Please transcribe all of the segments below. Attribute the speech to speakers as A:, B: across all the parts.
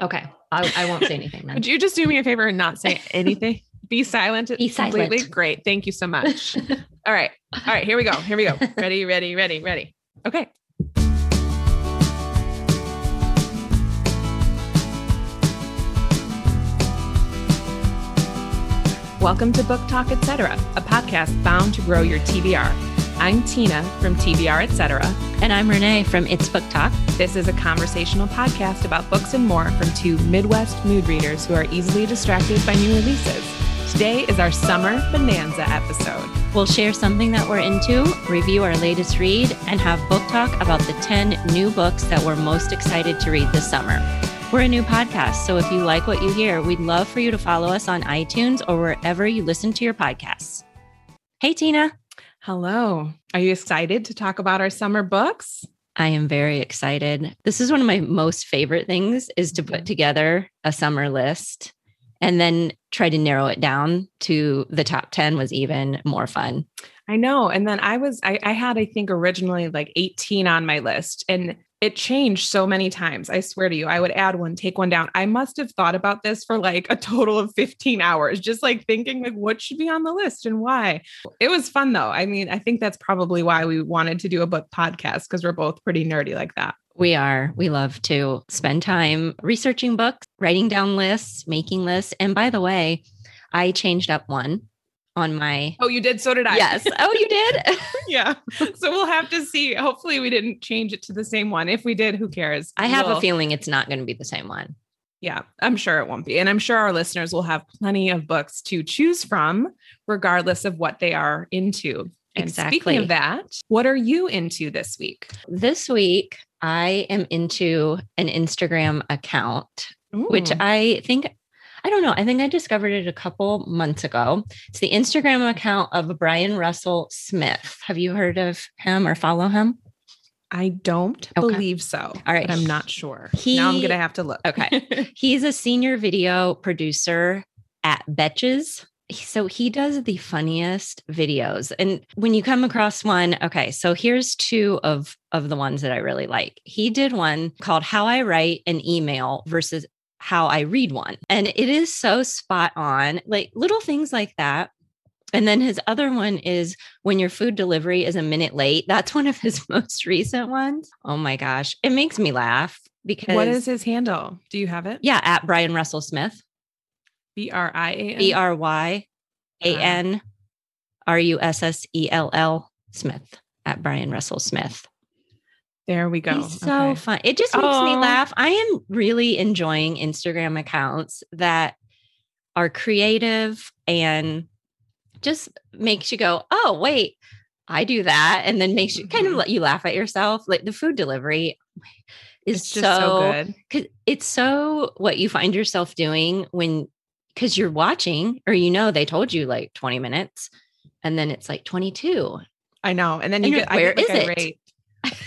A: Okay. I, I won't say anything then.
B: Would you just do me a favor and not say anything? Be silent.
A: Be
B: completely?
A: silent.
B: Great. Thank you so much. All right. All right. Here we go. Here we go. Ready, ready, ready, ready. Okay. Welcome to Book Talk Etc., a podcast bound to grow your TBR. I'm Tina from TBR Etc.
A: and I'm Renee from It's Book Talk.
B: This is a conversational podcast about books and more from two Midwest mood readers who are easily distracted by new releases. Today is our summer bonanza episode.
A: We'll share something that we're into, review our latest read, and have book talk about the 10 new books that we're most excited to read this summer. We're a new podcast, so if you like what you hear, we'd love for you to follow us on iTunes or wherever you listen to your podcasts. Hey, Tina.
B: Hello. Are you excited to talk about our summer books?
A: I am very excited. This is one of my most favorite things is to put mm-hmm. together a summer list and then try to narrow it down to the top 10 was even more fun.
B: I know. And then I was, I, I had, I think, originally like 18 on my list and it changed so many times. I swear to you, I would add one, take one down. I must have thought about this for like a total of 15 hours, just like thinking like what should be on the list and why. It was fun though. I mean, I think that's probably why we wanted to do a book podcast because we're both pretty nerdy like that.
A: We are. We love to spend time researching books, writing down lists, making lists. And by the way, I changed up one on my.
B: Oh, you did? So did I.
A: Yes. Oh, you did?
B: yeah. So we'll have to see. Hopefully, we didn't change it to the same one. If we did, who cares?
A: I have
B: We'll-
A: a feeling it's not going to be the same one.
B: Yeah, I'm sure it won't be. And I'm sure our listeners will have plenty of books to choose from, regardless of what they are into. And
A: Exactly.
B: speaking of that, what are you into this week?
A: This week, I am into an Instagram account, which I think, I don't know, I think I discovered it a couple months ago. It's the Instagram account of Bryan Russell Smith. Have you heard of him or follow him?
B: I don't
A: Okay.
B: believe so.
A: All right.
B: I'm not sure.
A: He-
B: now I'm going to have to look.
A: Okay. He's a senior video producer at Betches. So he does the funniest videos. And when you come across one, okay, so here's two of of the ones that I really like. He did one called How I Write an Email versus How I Read One. And it is so spot on, like little things like that. And then his other one is when your food delivery is a minute late. That's one of his most recent ones. Oh my gosh. It makes me laugh because
B: what is his handle? Do you have it?
A: yeah, at Bryan Russell Smith,
B: B R I A N.
A: B R Y A N R U S S E L L Smith, at Bryan Russell Smith.
B: There we go.
A: He's so
B: Okay.
A: fun. It just makes me laugh. I am really enjoying Instagram accounts that are creative and just makes you go, oh, wait, I do that. And then makes you kind of
B: Mhm.
A: let you laugh at yourself. Like the food delivery is
B: It's just so,
A: so
B: good.
A: Cause it's so what you find yourself doing when because you're watching or you know they told you like 20 minutes and then it's like 22
B: I know. And then
A: And
B: you get,
A: "Where
B: get like
A: is it?"
B: rate.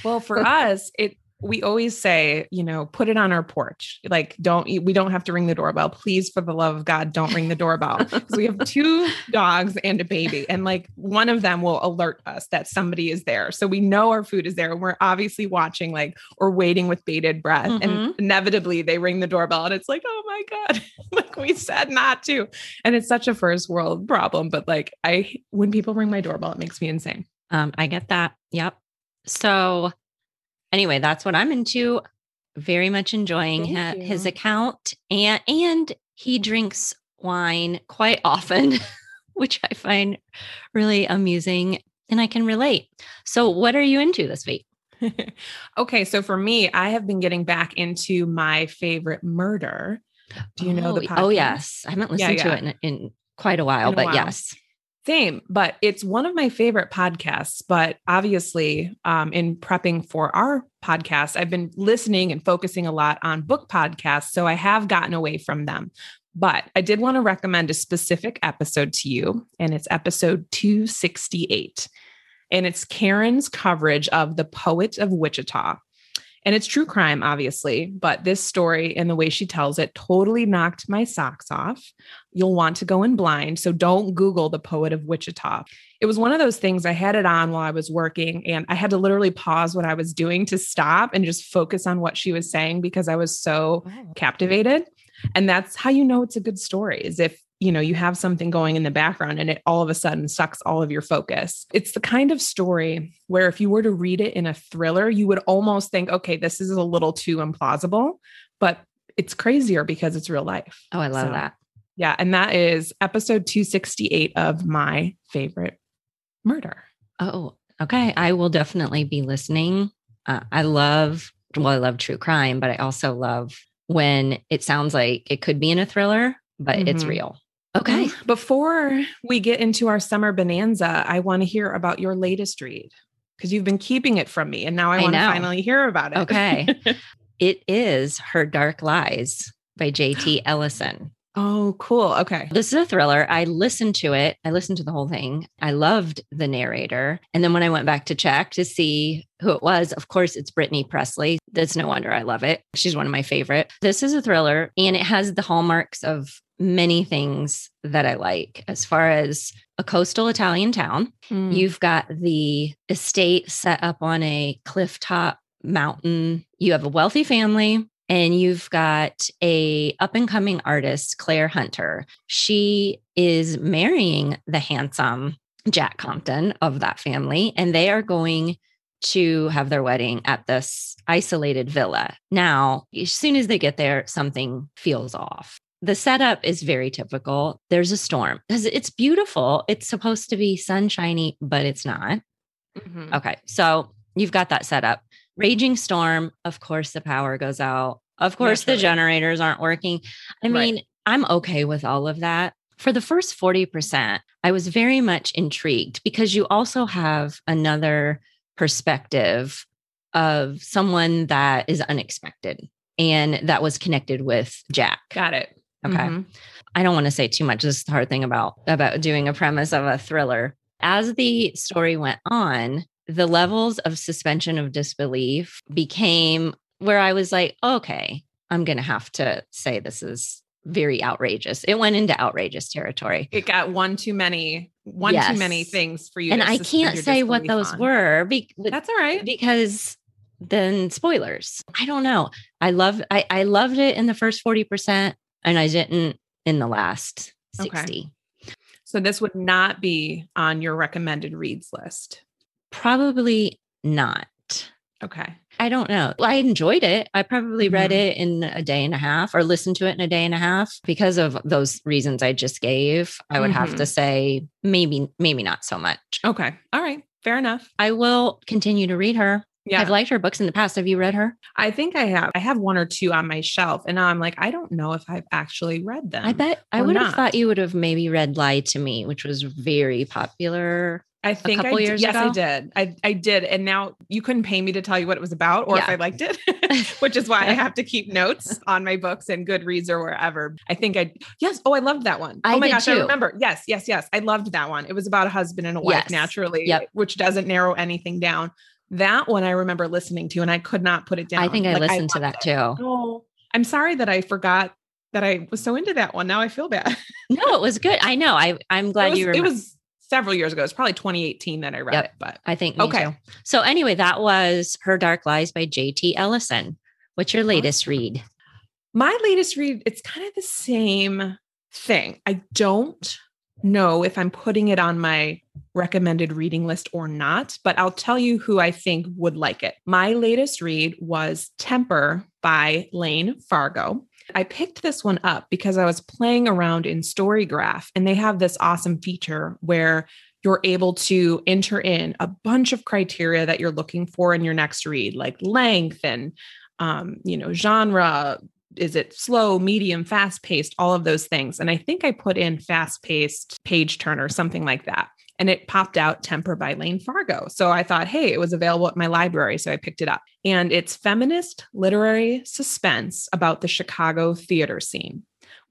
B: Well, for us, it we always say, you know, put it on our porch. Like, don't we don't have to ring the doorbell. Please, for the love of God, don't ring the doorbell. Because we have two dogs and a baby. And like one of them will alert us that somebody is there. So we know our food is there. And we're obviously watching, like, or waiting with bated breath. And
A: Mhm.
B: inevitably they ring the doorbell and it's like, oh my God. like we said not to. And it's such a first world problem. But like I when people ring my doorbell, it makes me insane.
A: um i get that yep so anyway that's what i'm into very much enjoying
B: Thank
A: his account and and he drinks wine quite often which i find really amusing and i can relate so what are you into this week
B: okay, so for me, I have been getting back into my favorite murder. Do you know the
A: oh, oh
B: podcast?
A: oh yes i haven't
B: Yeah,
A: listened to it in, in quite a while
B: In a
A: but
B: while.
A: yes
B: Same, but it's one of my favorite podcasts. But obviously, um, in prepping for our podcast, I've been listening and focusing a lot on book podcasts. So I have gotten away from them. But I did want to recommend a specific episode to you, and it's episode 268. And it's Karen's coverage of The Poet of Wichita. And it's true crime, obviously, but this story and the way she tells it totally knocked my socks off. You'll want to go in blind. So don't Google the poet of Wichita. It was one of those things I had it on while I was working, and I had to literally pause what I was doing to stop and just focus on what she was saying because I was so
A: Oh.
B: captivated. And that's how you know it's a good story is if you know you have something going in the background and it all of a sudden sucks all of your focus. It's the kind of story where if you were to read it in a thriller, you would almost think, okay, this is a little too implausible, but it's crazier because it's real life.
A: Oh, I love
B: So,
A: that.
B: Yeah, and that is episode 268 of my favorite murder.
A: Oh, okay. I will definitely be listening. Uh, I love, well, I love true crime, but I also love when it sounds like it could be in a thriller, but it's
B: Mhm.
A: real. Okay.
B: Well, Before we get into our summer bonanza, I want to hear about your latest read because you've been keeping it from me and now I,
A: I
B: want to finally hear about it.
A: Okay. it is Her Dark Lies by JT Ellison.
B: oh, cool. Okay.
A: This is a thriller. I listened to it. I listened to the whole thing. I loved the narrator. And then when I went back to check to see who it was, of course, it's Brittany Pressley. That's no wonder I love it. She's one of my favorite. This is a thriller and it has the hallmarks of many things that I like as far as a coastal Italian town.
B: Mm.
A: You've got the estate set up on a clifftop mountain. You have a wealthy family and you've got a up and coming artist, Claire Hunter. She is marrying the handsome Jack Compton of that family and they are going to have their wedding at this isolated villa. Now, as soon as they get there, something feels off. The setup is very typical. There's a storm because it's beautiful. It's supposed to be sunshiny, but it's not.
B: Mhm.
A: Okay. So you've got that set up. Raging storm. Of course, the power goes out. Of course, the generators aren't working. I
B: Right.
A: mean, I'm okay with all of that. For the first 40%, I was very much intrigued because you also have another perspective of someone that is unexpected and that was connected with Jack.
B: Got it.
A: Okay.
B: Mhm.
A: I don't want to say too much. This is the hard thing about about doing a premise of a thriller. As the story went on, the levels of suspension of disbelief became where I was like, okay, I'm going to have to say this is very outrageous. It went into outrageous territory.
B: It got one too many, one too many things for you.
A: And I can't say what those
B: on.
A: were be-
B: That's all right.
A: because then spoilers. I don't know. I love I, I loved it in the first 40% and I didn't in the last
B: Okay.
A: 60.
B: So this would not be on your recommended reads list.
A: Probably not.
B: Okay.
A: I don't know. I enjoyed it. I probably read
B: Mhm.
A: it in a day and a half or listened to it in a day and a half because of those reasons I just gave. I would have to say maybe maybe not so much.
B: Okay. All right. Fair enough.
A: I will continue to read her.
B: Yeah.
A: I've liked her books in the past. Have you read her?
B: I think I have. I have one or two on my shelf, and now I'm like, I don't know if I've actually read them.
A: I bet I would have thought you would have maybe read Lie to Me, which was very popular.
B: I think I
A: couple
B: did-
A: years
B: yes, I did. I I did, and now you couldn't pay me to tell you what it was about or if I liked it, which is why I have to keep notes on my books and Goodreads or wherever. I think I yes. Oh, I loved that one.
A: I
B: oh my gosh, I remember. Yes, yes, yes. I loved that one. It was about a husband and a wife,
A: Yes.
B: naturally,
A: Yep.
B: which doesn't narrow anything down. That one I remember listening to, and I could not put it down.
A: I think I
B: Like,
A: listened to that
B: it.
A: too.
B: Oh, I'm sorry that I forgot that I was so into that one. Now I feel bad.
A: No, it was good. I know. I I'm glad
B: was,
A: you
B: it was several years ago. It's probably 2018 that I read
A: Yep.
B: it, but
A: I think
B: Okay.
A: too. So anyway, that was Her Dark Lies by JT Ellison. What's your latest read?
B: my latest read, it's kind of the same thing. I don't know if I'm putting it on my recommended reading list or not, but I'll tell you who I think would like it. My latest read was Temper by Layne Fargo. I picked this one up because I was playing around in Storygraph and they have this awesome feature where you're able to enter in a bunch of criteria that you're looking for in your next read, like length and um, you know, genre, is it slow, medium, fast paced, all of those things. And I think I put in fast paced page turner, something like that. And it popped out Temper by Layne Fargo. So I thought, hey, it was available at my library. So I picked it up. And it's feminist literary suspense about the Chicago theater scene.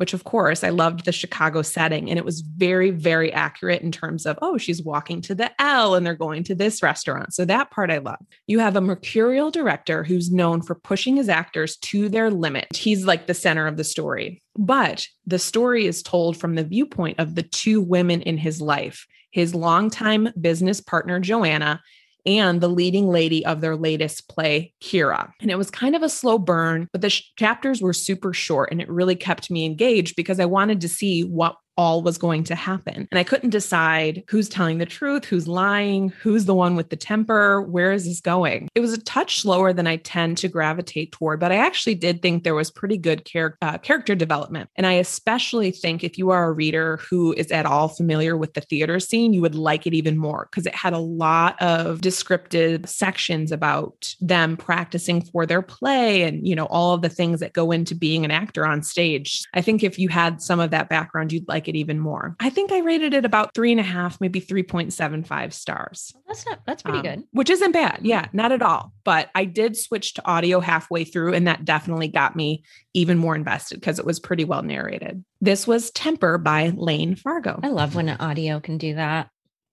B: which of course I loved the Chicago setting. And it was very, very accurate in terms of, oh, she's walking to the L and they're going to this restaurant. So that part I love. You have a mercurial director who's known for pushing his actors to their limit. He's like the center of the story. But the story is told from the viewpoint of the two women in his life his longtime business partner, Joanna, and the leading lady of their latest play, Kira. And it was kind of a slow burn, but the sh- chapters were super short and it really kept me engaged because I wanted to see what all was going to happen. And I couldn't decide who's telling the truth, who's lying, who's the one with the temper, where is this going? It was a touch slower than I tend to gravitate toward, but I actually did think there was pretty good char- uh, character development. And I especially think if you are a reader who is at all familiar with the theater scene, you would like it even more because it had a lot of descriptive sections about them practicing for their play and, you know, all of the things that go into being an actor on stage. I think if you had some of that background, you'd like like it even more. I think I rated it about three and a half, maybe 3.75 stars.
A: That's not, that's pretty um, good.
B: Which isn't bad. Yeah, not at all. But I did switch to audio halfway through, and that definitely got me even more invested because it was pretty well narrated. This was Temper by Layne Fargo.
A: I love when an audio can do that.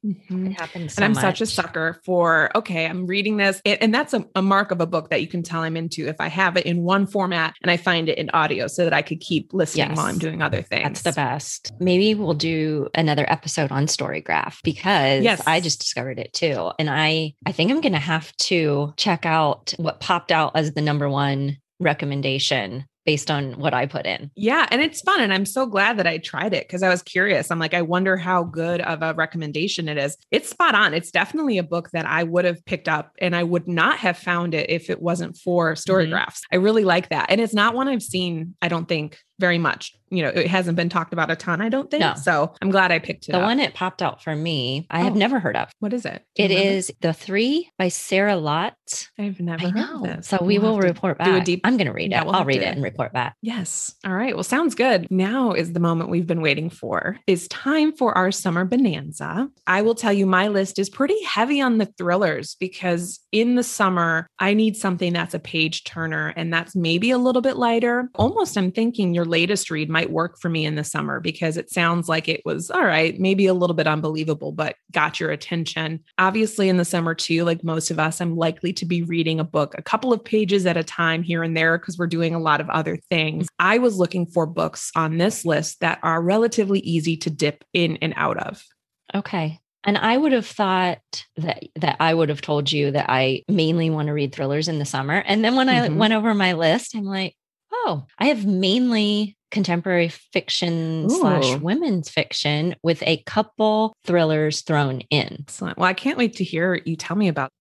A: Mm-hmm. It happens.
B: So and I'm
A: much.
B: such a sucker for, okay, I'm reading this. and that's a, a, mark of a book that you can tell I'm into if I have it in one format and I find it in audio so that I could keep listening yes. while I'm doing other things.
A: That's the best. Maybe we'll do another episode on Storygraph because yes. I just discovered it too. And I, I think I'm going to have to check out what popped out as the number one recommendation based on what I put in.
B: Yeah. And it's fun. And I'm so glad that I tried it because I was curious. I'm like, I wonder how good of a recommendation it is. It's spot on. It's definitely a book that I would have picked up and I would not have found it if it wasn't for storygraphs. Mm-hmm. I really like that. And it's not one I've seen, I don't think, very much. You know, it hasn't been talked about a ton, I don't think. No. So I'm glad I picked it.
A: The
B: up.
A: one it popped out for me, I oh. have never heard of.
B: What is it?
A: It is The Three by Sarah Lotz.
B: I've never I know. this.
A: So we we'll will report back. Do a deep, I'm going to read yeah, it. We'll I'll read it and report back.
B: Yes. All right. Well, sounds good. Now is the moment we've been waiting for. It's time for our summer bonanza. I will tell you, my list is pretty heavy on the thrillers because in the summer, I need something that's a page turner and that's maybe a little bit lighter. Almost, I'm thinking your latest read might work for me in the summer because it sounds like it was all right, maybe a little bit unbelievable, but got your attention. Obviously, in the summer, too, like most of us, I'm likely to be reading a book a couple of pages at a time here and there because we're doing a lot of other things. I was looking for books on this list that are relatively easy to dip in and out of.
A: Okay. And I would have thought that that I would have told you that I mainly want to read thrillers in the summer. And then when mm-hmm. I went over my list, I'm like, oh, I have mainly contemporary fiction Ooh. slash women's fiction with a couple thrillers thrown in.
B: Excellent. Well, I can't wait to hear you tell me about.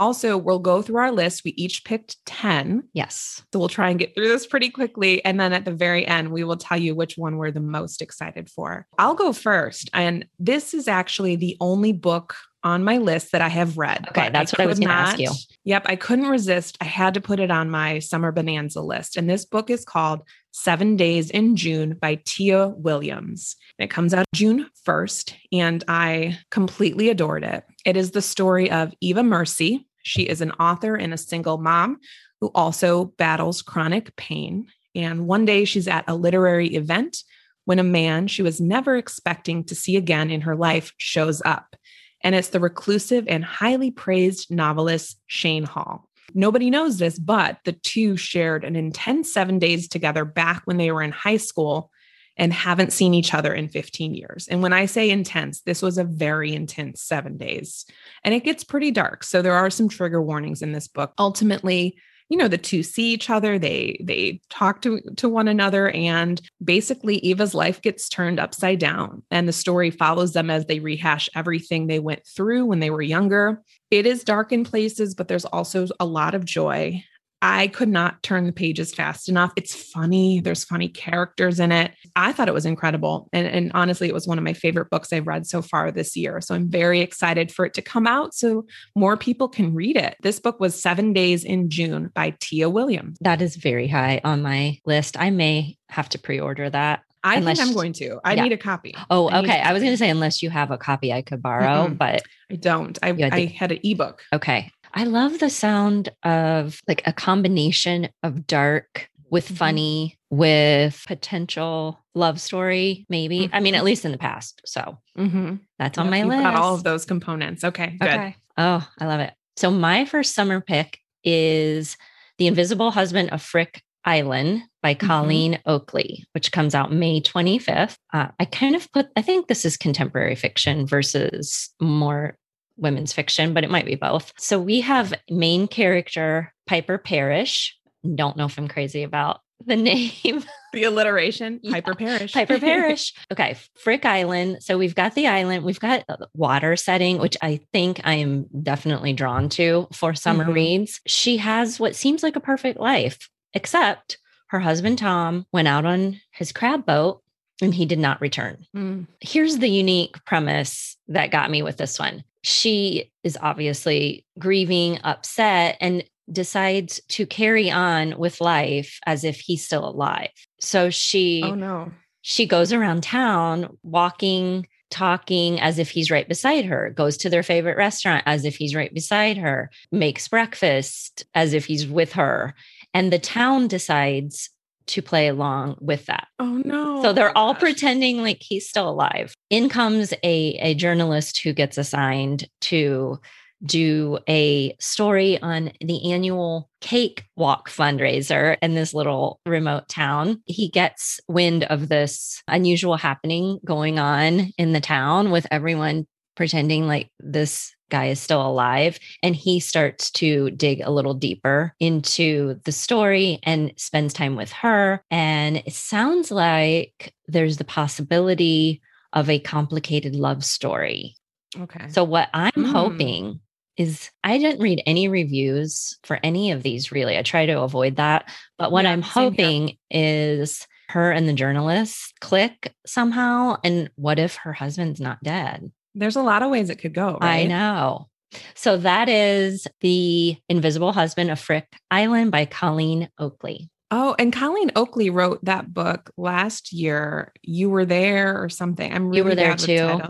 B: Also, we'll go through our list. We each picked 10.
A: Yes.
B: So we'll try and get through this pretty quickly. And then at the very end, we will tell you which one we're the most excited for. I'll go first. And this is actually the only book on my list that I have read.
A: Okay, that's I what I was going to ask you.
B: Yep, I couldn't resist. I had to put it on my summer bonanza list. And this book is called Seven Days in June by Tia Williams. It comes out June 1st, and I completely adored it. It is the story of Eva Mercy. She is an author and a single mom who also battles chronic pain. And one day she's at a literary event when a man she was never expecting to see again in her life shows up and it's the reclusive and highly praised novelist Shane Hall. Nobody knows this, but the two shared an intense seven days together back when they were in high school and haven't seen each other in 15 years. And when I say intense, this was a very intense seven days. And it gets pretty dark. So there are some trigger warnings in this book. Ultimately, you know the two see each other they they talk to to one another and basically eva's life gets turned upside down and the story follows them as they rehash everything they went through when they were younger it is dark in places but there's also a lot of joy I could not turn the pages fast enough. It's funny. There's funny characters in it. I thought it was incredible. And, and, honestly, it was one of my favorite books I've read so far this year. So I'm very excited for it to come out so more people can read it. This book was Seven Days in June by Tia Williams.
A: That is very high on my list. I may have to pre order that.
B: I unless, think I'm going to. I yeah. need a copy.
A: Oh, I okay. I was going to say unless you have a copy I could borrow, mm-hmm. but
B: I don't. I, I had an ebook.
A: Okay. I love the sound of like a combination of dark with
B: Mhm.
A: funny, with potential love story, maybe. I mean,
B: Mhm.
A: at least in the past. So
B: Mm-hmm.
A: that's on my list.
B: got all of those components. Okay, good.
A: Okay. Oh, I love it. So my first summer pick is The Invisible Husband of Frick Island by
B: Mhm.
A: Colleen Oakley, which comes out May 25th. Uh, I kind of put, I think this is contemporary fiction versus more women's fiction, but it might be both. So we have main character Piper Parrish. Don't know if I'm crazy about the name.
B: The alliteration,
A: Yeah.
B: Piper Parrish.
A: Piper Parrish. Okay, Frick Island. So we've got the island, we've got water setting, which I think I am definitely drawn to for summer
B: Mhm.
A: reads. She has what seems like a perfect life, except her husband Tom went out on his crab boat and he did not return.
B: Mm.
A: Here's the unique premise that got me with this one. She is obviously grieving, upset, and decides to carry on with life as if he's still alive. So oh, she
B: Oh no.
A: she goes around town walking, talking as if he's right beside her, goes to their favorite restaurant as if he's right beside her, makes breakfast as if he's with her. And the town decides to play along with that.
B: Oh no.
A: So they're
B: Oh,
A: all
B: gosh.
A: pretending like he's still alive. In comes a, a journalist who gets assigned to do a story on the annual cake walk fundraiser in this little remote town. He gets wind of this unusual happening going on in the town with everyone pretending like this guy is still alive. And he starts to dig a little deeper into the story and spends time with her. And it sounds like there's the possibility of a complicated love story.
B: Okay.
A: So, what I'm
B: Mm.
A: hoping is I didn't read any reviews for any of these really. I try to avoid that. But what
B: Yeah,
A: I'm hoping is her and the journalist click somehow. And what if her husband's not dead?
B: There's a lot of ways it could go.
A: I know. So that is The Invisible Husband of Frick Island by Colleen Oakley.
B: Oh, and Colleen Oakley wrote that book last year. You were there or something. I'm really
A: You were there too?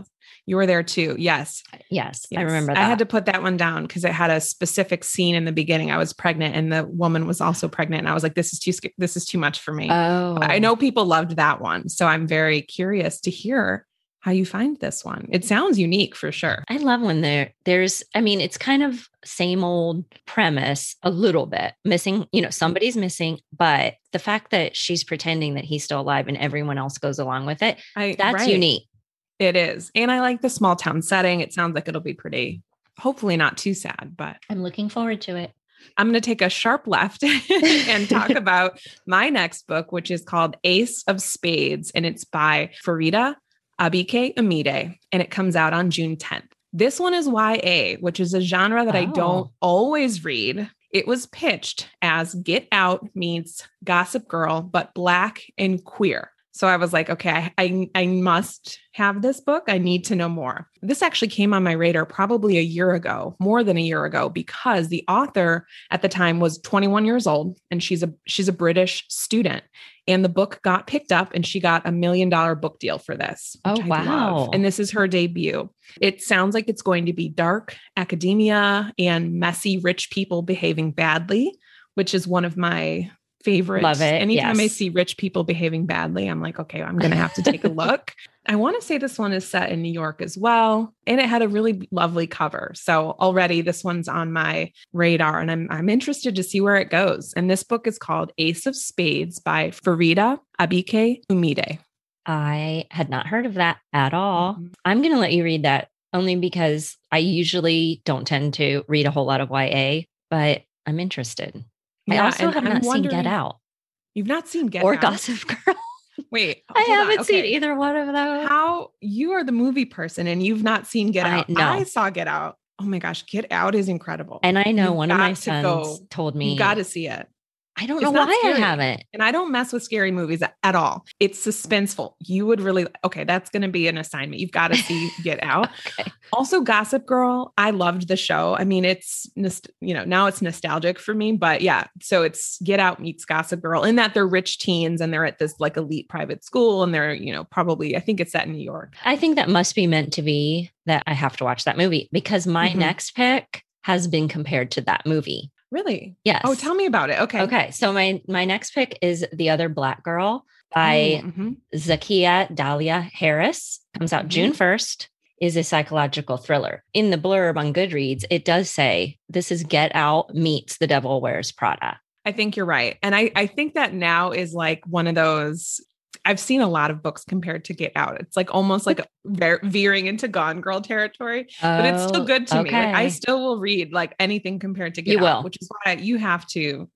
B: You were there too. Yes.
A: Uh, yes, I remember that.
B: I had to put that one down because it had a specific scene in the beginning. I was pregnant and the woman was also pregnant. And I was like, this is too, this is too much for me.
A: Oh,
B: I know people loved that one. So I'm very curious to hear how you find this one. It sounds unique for sure.
A: I love when there there's I mean it's kind of same old premise a little bit missing you know somebody's missing but the fact that she's pretending that he's still alive and everyone else goes along with it
B: I,
A: that's
B: right.
A: unique
B: It is. And I like the small town setting. It sounds like it'll be pretty, hopefully not too sad, but
A: I'm looking forward to it
B: I'm going to take a sharp left and talk about my next book, which is called Ace of Spades, and it's by Faridah Abike-Iyimide, and it comes out on June 10th. This one is YA, which is a genre that I
A: Oh.
B: don't always read. It was pitched as Get Out meets Gossip Girl, but black and queer. So I was like, okay, I, I, I must have this book. I need to know more. This actually came on my radar probably a year ago, more than a year ago, because the author at the time was 21 years old and she's a she's a British student. And the book got picked up and she got a million dollar book deal for this.
A: Oh,
B: I love.
A: wow.
B: And this is her debut. It sounds like it's going to be dark academia and messy rich people behaving badly, which is one of my favorite.
A: Love it,
B: Anytime I see rich people behaving badly, I'm like, okay, I'm going to have to take a look. I want to say this one is set in New York as well, and it had a really lovely cover. So already this one's on my radar, and I'm I'm interested to see where it goes. And this book is called Ace of Spades by Farida Abike Umide.
A: I had not heard of that at all
B: Mhm.
A: I'm going to let you read that only because I usually don't tend to read a whole lot of YA but I'm interested I
B: Yeah,
A: also have
B: I'm
A: not seen Get Out
B: You've not seen Get
A: or
B: Out?
A: Or Gossip Girl
B: Wait,
A: I haven't seen either one of those
B: How you are the movie person and you've not seen Get
A: I
B: Out?
A: know.
B: I saw Get Out. Oh my gosh, Get Out is incredible.
A: And I know
B: You've
A: one of my sons
B: go.
A: told me
B: you got to see it.
A: I don't
B: It's
A: know why I haven't.
B: And I don't mess with scary movies at all. It's suspenseful. You would really okay. That's going to be an assignment. You've got to see Get Out.
A: Okay.
B: Also, Gossip Girl. I loved the show. I mean, it's you know now it's nostalgic for me, but yeah. So it's Get Out meets Gossip Girl in that they're rich teens and they're at this like elite private school and they're you know probably I think it's set in New York.
A: I think that must be meant to be that I have to watch that movie because my
B: Mhm.
A: next pick has been compared to that movie.
B: Really?
A: Yes.
B: Oh, tell me about it. Okay.
A: Okay. So my my next pick is The Other Black Girl by
B: Oh, mhm.
A: Zakiya Dalila Harris. Comes out
B: Mhm.
A: June 1st. Is a psychological thriller. In the blurb on Goodreads, it does say this is Get Out meets The Devil Wears Prada.
B: I think you're right. And I, I think that now is like one of those. I've seen a lot of books compared to Get Out. It's like almost like ve- veering into Gone Girl territory, but it's still
A: Oh,
B: good to me. Like I still will read like anything compared to Get
A: You
B: Out,
A: will.
B: which is why you have to,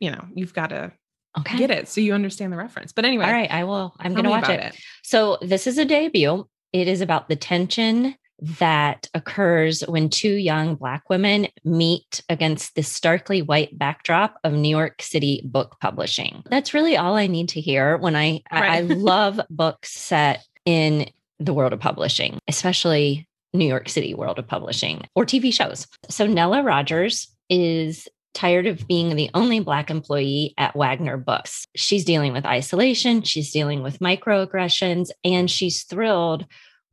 B: you know, you've got to
A: Okay.
B: get it so you understand the reference. But anyway,
A: All right. I will. I'm going to watch
B: about
A: it. So this is a debut. It is about the tension that occurs when two young Black women meet against the starkly white backdrop of New York City book publishing. That's really all I need to hear when I, I, I love books set in the world of publishing, especially New York City world of publishing or TV shows. So Nella Rogers is tired of being the only Black employee at Wagner Books. She's dealing with isolation, she's dealing with microaggressions, and she's thrilled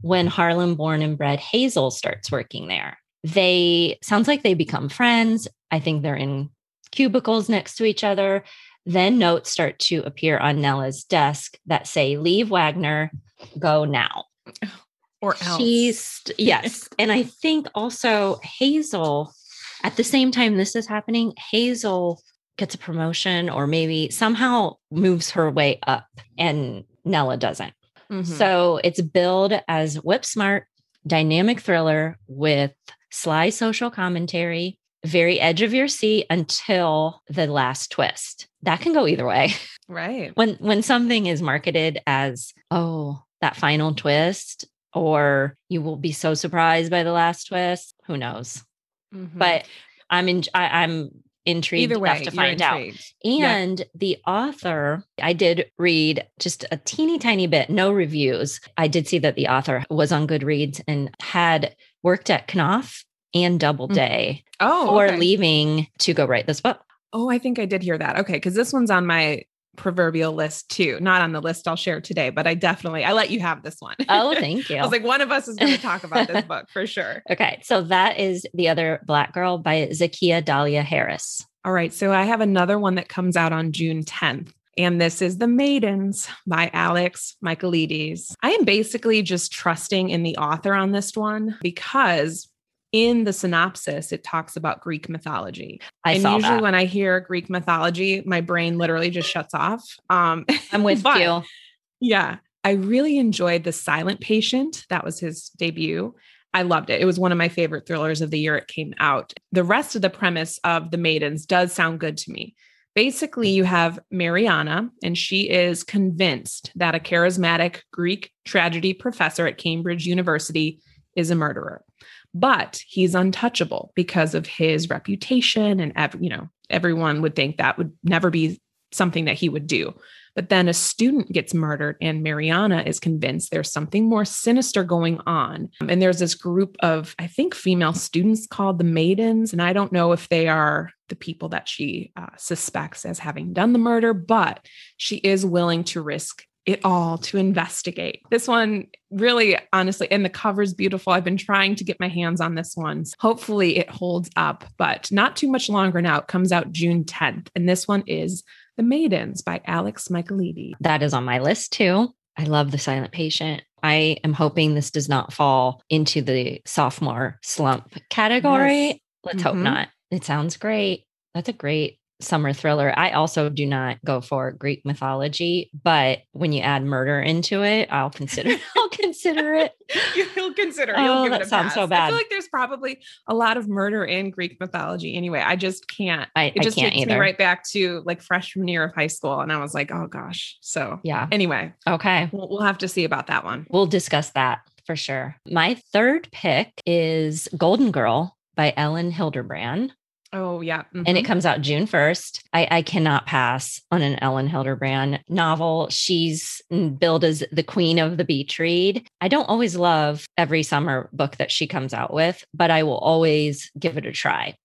A: when Harlem born and bred Hazel starts working there. They sounds like they become friends. I think they're in cubicles next to each other. Then notes start to appear on Nella's desk that say, Leave Wagner, go now.
B: or else.
A: She's yes. and I think also Hazel, at the same time this is happening, Hazel gets a promotion or maybe somehow moves her way up and Nella doesn't.
B: Mhm.
A: So it's billed as whip smart, dynamic thriller with sly social commentary, very edge of your seat until the last twist. That can go either way.
B: right.
A: When when something is marketed as, oh, that final twist, or you will be so surprised by the last twist, who knows?
B: Mhm.
A: But I'm in I, I'm intrigued
B: either way,
A: enough to find out.
B: intrigued. Yeah.
A: And the author, I did read just a teeny tiny bit, no reviews. I did see that the author was on Goodreads and had worked at Knopf and mm. Doubleday
B: Oh,
A: before
B: okay.
A: leaving to go write this book.
B: Oh, I think I did hear that. Okay, because this one's on my proverbial list too. Not on the list I'll share today, but I definitely I let you have this one.
A: Oh, thank you.
B: I was like, one of us is going to talk about this book for sure.
A: okay, so that is The Other Black Girl by Zakiya Dalila Harris.
B: All right, so I have another one that comes out on June 10th. And this is The Maidens by Alex Michaelides. I am basically just trusting in the author on this one because in the synopsis, it talks about Greek mythology.
A: I
B: and usually
A: that.
B: when I hear Greek mythology, my brain literally just shuts off. Um,
A: I'm with
B: but-
A: you.
B: Yeah. I really enjoyed The Silent Patient. That was his debut. I loved it. It was one of my favorite thrillers of the year it came out. The rest of the premise of The Maidens does sound good to me. Basically, you have Mariana, and she is convinced that a charismatic Greek tragedy professor at Cambridge University is a murderer. But he's untouchable because of his reputation, and ev- you know everyone would think that would never be something that he would do. But then a student gets murdered, and Mariana is convinced there's something more sinister going on. And there's this group of, I think, female students called the Maidens. And I don't know if they are the people that she uh, suspects as having done the murder, but she is willing to risk it all to investigate. This one really, honestly, and the cover's beautiful. I've been trying to get my hands on this one. Hopefully, it holds up, but not too much longer now. It comes out June 10th. And this one is the Maidens by Alex Michaelides.
A: That is on my list too. I love The Silent Patient. I am hoping this does not fall into the sophomore slump category.
B: Yes.
A: Let's hope
B: Mhm.
A: not. It sounds great. That's a great summer thriller. I also do not go for Greek mythology, but when you add murder into it, I'll consider I'll consider it.
B: You'll consider.
A: Oh,
B: You'll give
A: that
B: it a
A: sounds so
B: pass. I feel like there's probably a lot of murder in Greek mythology. Anyway, I just can't.
A: I,
B: It
A: I
B: just
A: can't
B: takes me right back to like freshman year of high school, and I was like, oh gosh. So
A: Yeah.
B: anyway,
A: Okay.
B: we'll, we'll have to see about that one.
A: We'll discuss that for sure. My third pick is Golden Girl by Elin Hilderbrand.
B: Oh yeah,
A: and it
B: Mhm.
A: comes out June 1st. I, I cannot pass on an Elin Hilderbrand novel. She's billed as the queen of the beach read. I don't always love every summer book that she comes out with, but I will always give it a try.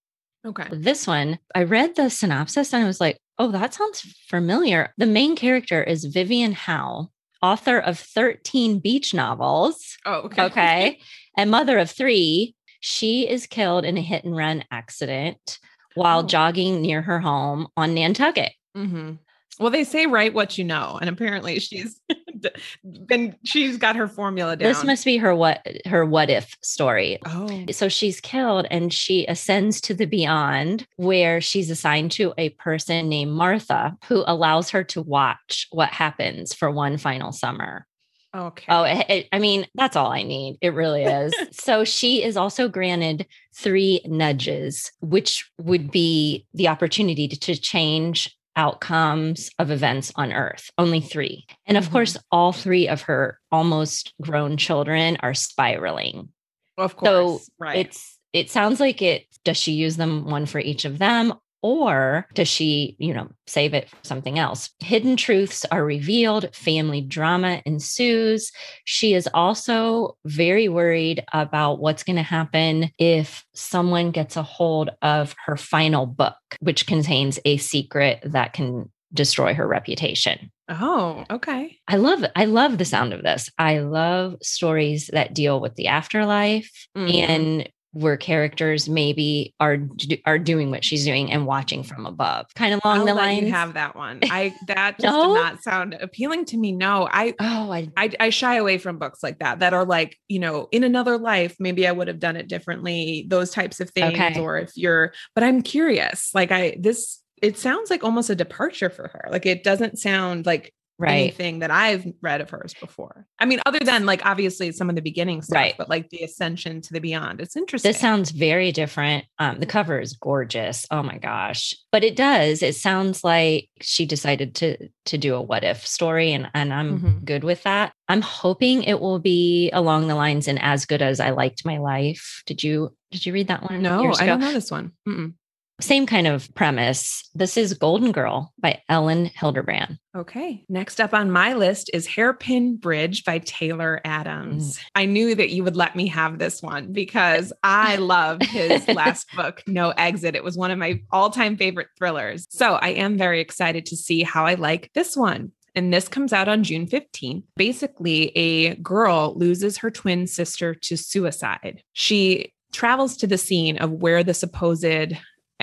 B: okay.
A: This one, I read the synopsis and I was like, oh, that sounds familiar. The main character is Vivian Howe, author of 13 beach novels
B: Oh okay.
A: okay and mother of three she is killed in a hit and run accident while
B: Oh.
A: jogging near her home on Nantucket.
B: hmm Well, they say write what you know, and apparently she's been she's got her formula down.
A: This must be her what her what if story.
B: oh,
A: So she's killed and she ascends to the beyond where she's assigned to a person named Martha who allows her to watch what happens for one final summer.
B: Okay.
A: Oh, it, it- I mean, that's all I need. It really is. so she is also granted three nudges, which would be the opportunity to, to change outcomes of events on earth. Only three. And of
B: Mhm.
A: course, all three of her almost grown children are spiraling.
B: of
A: so
B: course, right?
A: It's it sounds like it does she use them one for each of them or does she, you know, save it for something else? Hidden truths are revealed, family drama ensues. She is also very worried about what's going to happen if someone gets a hold of her final book, which contains a secret that can destroy her reputation.
B: oh, okay.
A: I love I love the sound of this. I love stories that deal with the afterlife
B: Mhm.
A: and where characters maybe are are doing what she's doing and watching from above, kind of along
B: I'll
A: the line.
B: you have that one. I that just
A: No?
B: did not sound appealing to me. No, I
A: oh, I
B: I, I shy away from books like that that are like you know in another life maybe i would have done it differently those types of things
A: Okay.
B: or if you're but i'm curious like i this it sounds like almost a departure for her like it doesn't sound like
A: right.
B: anything that i've read of hers before i mean other than like obviously some of the beginning stuff
A: Right.
B: but like the ascension to the beyond it's interesting
A: This sounds very different. Um, the cover is gorgeous. Oh my gosh. But it does. It sounds like she decided to to do a what if story and and I'm
B: Mhm.
A: good with that. I'm hoping it will be along the lines and as good as I liked my life. Did you did you read that one?
B: no i don't know this one Mm-mm.
A: Same kind of premise. This is Golden Girl by Elin Hilderbrand.
B: Okay. Next up on my list is Hairpin Bridge by Taylor Adams. Mm. I knew that you would let me have this one because I love his last book, No Exit. It was one of my all time favorite thrillers. So I am very excited to see how I like this one. And this comes out on June 15th. Basically, a girl loses her twin sister to suicide. She travels to the scene of where the supposed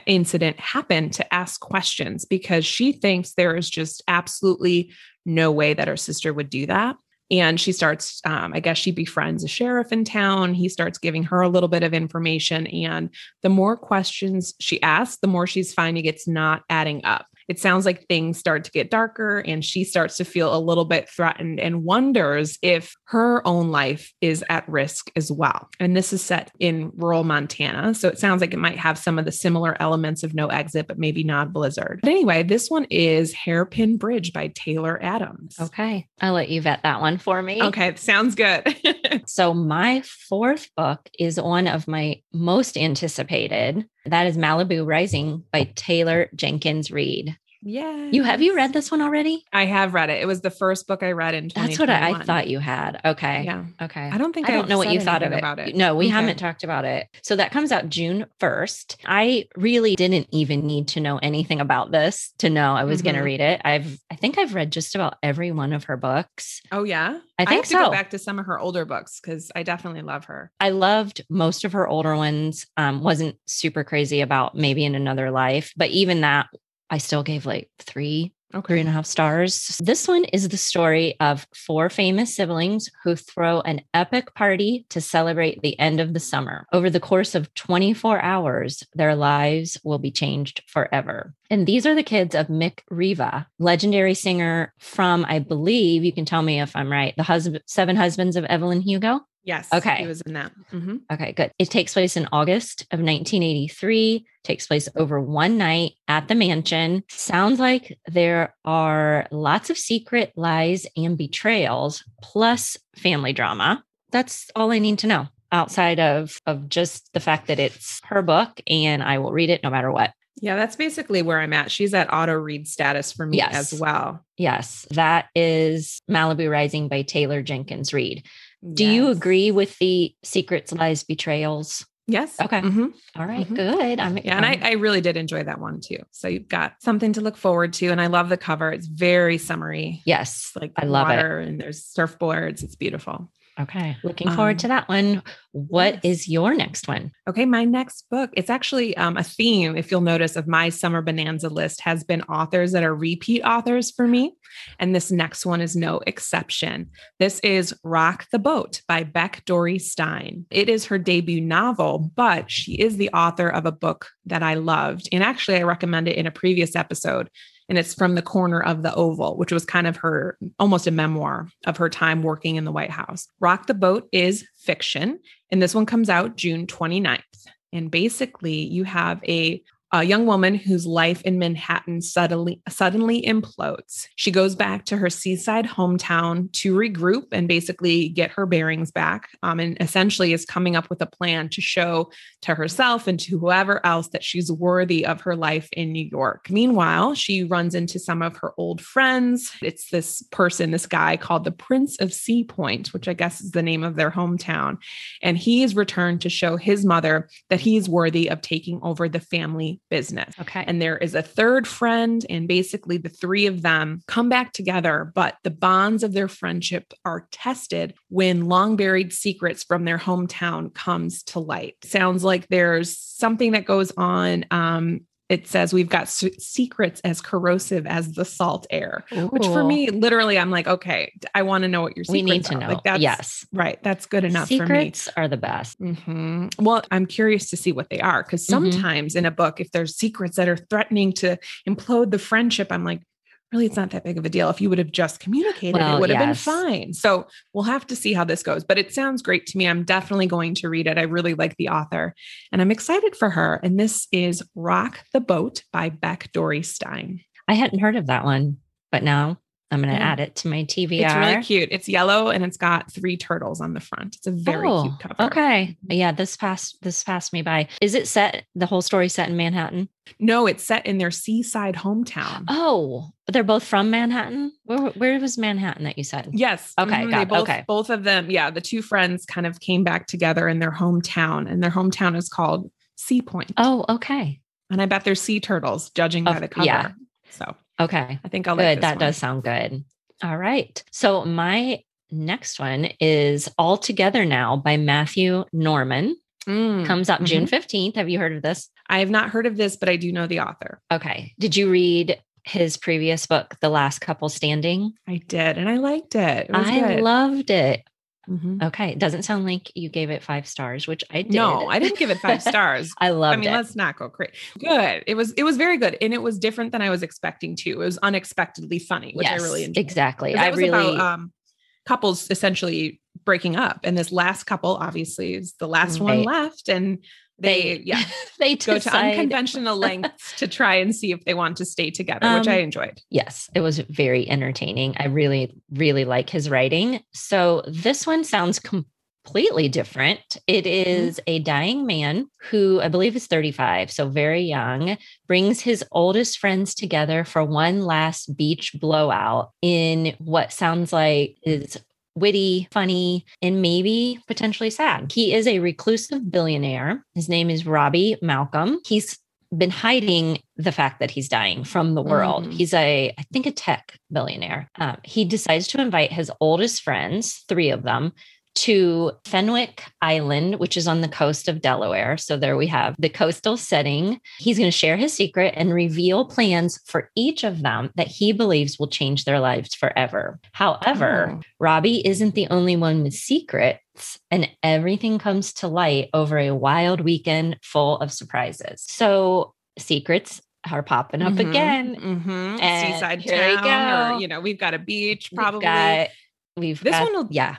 B: incident happened to ask questions because she thinks there is just absolutely no way that her sister would do that. And she starts, um, I guess she befriends a sheriff in town. He starts giving her a little bit of information. And the more questions she asks, the more she's finding it's not adding up. It sounds like things start to get darker and she starts to feel a little bit threatened and wonders if her own life is at risk as well. And this is set in rural Montana. So it sounds like it might have some of the similar elements of No Exit, but maybe not Blizzard. But anyway, this one is Hairpin Bridge by Taylor Adams.
A: Okay. I'll let you vet that one for me.
B: Okay, sounds good.
A: So, my fourth book is one of my most anticipated. That is Malibu Rising by Taylor Jenkins Reid.
B: Yeah.
A: You have you read this one already?
B: I have read it. It was the first book I read in
A: That's what I, I thought you had. Okay.
B: Yeah.
A: Okay.
B: I don't think
A: I don't know what you thought of it.
B: about it.
A: No, we
B: Okay.
A: haven't talked about it. So that comes out June 1st. I really didn't even need to know anything about this to know I was going to read it. I've I think I've read just about every one of her books.
B: Oh yeah.
A: I think
B: have to
A: so.
B: go back to some of her older books because I definitely love her.
A: I loved most of her older ones. Um, wasn't super crazy about maybe in another life, but even that I still gave like three, three and a half stars. This one is the story of four famous siblings who throw an epic party to celebrate the end of the summer. Over the course of 24 hours, their lives will be changed forever. And these are the kids of Mick Riva, legendary singer from, I believe, you can tell me if I'm right, the husband, Seven Husbands of Evelyn Hugo.
B: Yes.
A: Okay.
B: He was in that. Mhm.
A: Okay, good. It takes place in August of 1983, takes place over one night at the mansion. Sounds like there are lots of secret lies and betrayals, plus family drama. That's all I need to know outside of, of just the fact that it's her book and I will read it no matter what.
B: Yeah, that's basically where I'm at. She's at auto read status for me
A: Yes.
B: as well.
A: Yes, that is Malibu Rising by Taylor Jenkins Reid. Do you agree with the secrets, lies, betrayals?
B: Yes.
A: Okay.
B: Mhm.
A: All right,
B: Mhm.
A: good. I'm
B: Yeah, and I, I really did enjoy that one too. So you've got something to look forward to, and I love the cover. It's very summery.
A: yes,
B: It's like
A: I love it.
B: and there's surfboards. It's beautiful.
A: Okay. Looking forward
B: Um,
A: to that one. What is
B: yes.
A: your next one?
B: Okay, my next book, it's actually um, a theme, if you'll notice, of my summer bonanza list has been authors that are repeat authors for me. And this next one is no exception. This is Rock the Boat by Beck Dorey Stein. It is her debut novel, but she is the author of a book that I loved. And actually, I recommended it in a previous episode. And it's from the corner of the Oval, which was kind of her almost a memoir of her time working in the White House. Rock the Boat is fiction. And this one comes out June 29th. And basically, you have a, a young woman whose life in Manhattan suddenly suddenly implodes. She goes back to her seaside hometown to regroup and basically get her bearings back. Um, and essentially is coming up with a plan to show to herself and to whoever else that she's worthy of her life in New York. Meanwhile, she runs into some of her old friends. It's this person, this guy called the Prince of Sea Point, which I guess is the name of their hometown. And he is returned to show his mother that he's worthy of taking over the family business.
A: Okay.
B: And there is a third friend, and basically the three of them come back together, but the bonds of their friendship are tested when long buried secrets from their hometown comes to light. Sounds like there's something that goes on. Um, it says we've got s- secrets as corrosive as the salt air, which for me, literally, I'm like, okay, I want to know what your secrets.
A: We need to
B: are.
A: know.
B: Like that's
A: yes.
B: right. That's good enough for me.
A: Secrets are the best.
B: hmm Well, I'm curious to see what they are because
A: Mhm.
B: sometimes in a book, if there's secrets that are threatening to implode the friendship, I'm like, really, it's not that big of a deal. If you would have just communicated,
A: Well,
B: it would have been fine. So we'll have to see how this goes. But it sounds great to me. I'm definitely going to read it. I really like the author and I'm excited for her. And this is Rock the Boat by Beck Dorey Stein.
A: I hadn't heard of that one, but now I'm going to
B: Yeah.
A: add it to my TBR.
B: It's really cute. It's yellow and it's got three turtles on the front. It's a very
A: Oh,
B: cute cover.
A: Okay. Yeah, this passed this passed me by. Is it set the whole story set in Manhattan?
B: No, it's set in their seaside hometown.
A: Oh, they're both from Manhattan? Where, where was Manhattan that you said?
B: Yes.
A: Okay,
B: mhm,
A: got
B: both,
A: okay.
B: Both of them, yeah, the two friends kind of came back together in their hometown, and their hometown is called Sea Point.
A: Oh, okay.
B: And I bet they're sea turtles, judging by the cover.
A: yeah.
B: So
A: Okay.
B: I think I'll
A: Good.
B: like this
A: that
B: one.
A: does sound good. All right. So my next one is All Together Now by Matthew Norman.
B: Mm,
A: Comes out June
B: mhm.
A: 15th. Have you heard of this?
B: I have not heard of this, but I do know the author.
A: Okay. Did you read his previous book, The Last Couple Standing?
B: I did, and I liked it. It was
A: I
B: good.
A: loved it.
B: Mhm.
A: Okay. It doesn't sound like you gave it five stars, which I did.
B: No, I didn't give it five stars.
A: I loved it.
B: I mean,
A: it.
B: let's not go crazy. Good. It was it was very good, and it was different than I was expecting to. It was unexpectedly funny, which
A: yes,
B: I really enjoyed.
A: Exactly. I
B: was
A: really,
B: about um, couples essentially breaking up, and this last couple obviously is the last one left, and they,
A: they,
B: yeah
A: they
B: go to unconventional lengths to try and see if they want to stay together, which
A: Um,
B: I enjoyed.
A: Yes, it was very entertaining. I really, really like his writing. So this one sounds completely different. It is a dying man who I believe is 35, so very young, brings his oldest friends together for one last beach blowout in what sounds like is witty, funny, and maybe potentially sad. He is a reclusive billionaire. His name is Robbie Malcolm. He's been hiding the fact that he's dying from the world.
B: Mhm.
A: He's a, I think, a tech billionaire. Um, he decides to invite his oldest friends, three of them, to Fenwick Island, which is on the coast of Delaware. So there we have the coastal setting. He's going to share his secret and reveal plans for each of them that he believes will change their lives forever. However,
B: Oh.
A: Robbie isn't the only one with secrets, and everything comes to light over a wild weekend full of surprises. So, secrets are popping up
B: Mhm,
A: again.
B: mhm.
A: And
B: seaside
A: here we
B: town,
A: go.
B: or you know, we've got a beach
A: We've
B: probably.
A: got- We've
B: This
A: got-
B: one will-
A: yeah,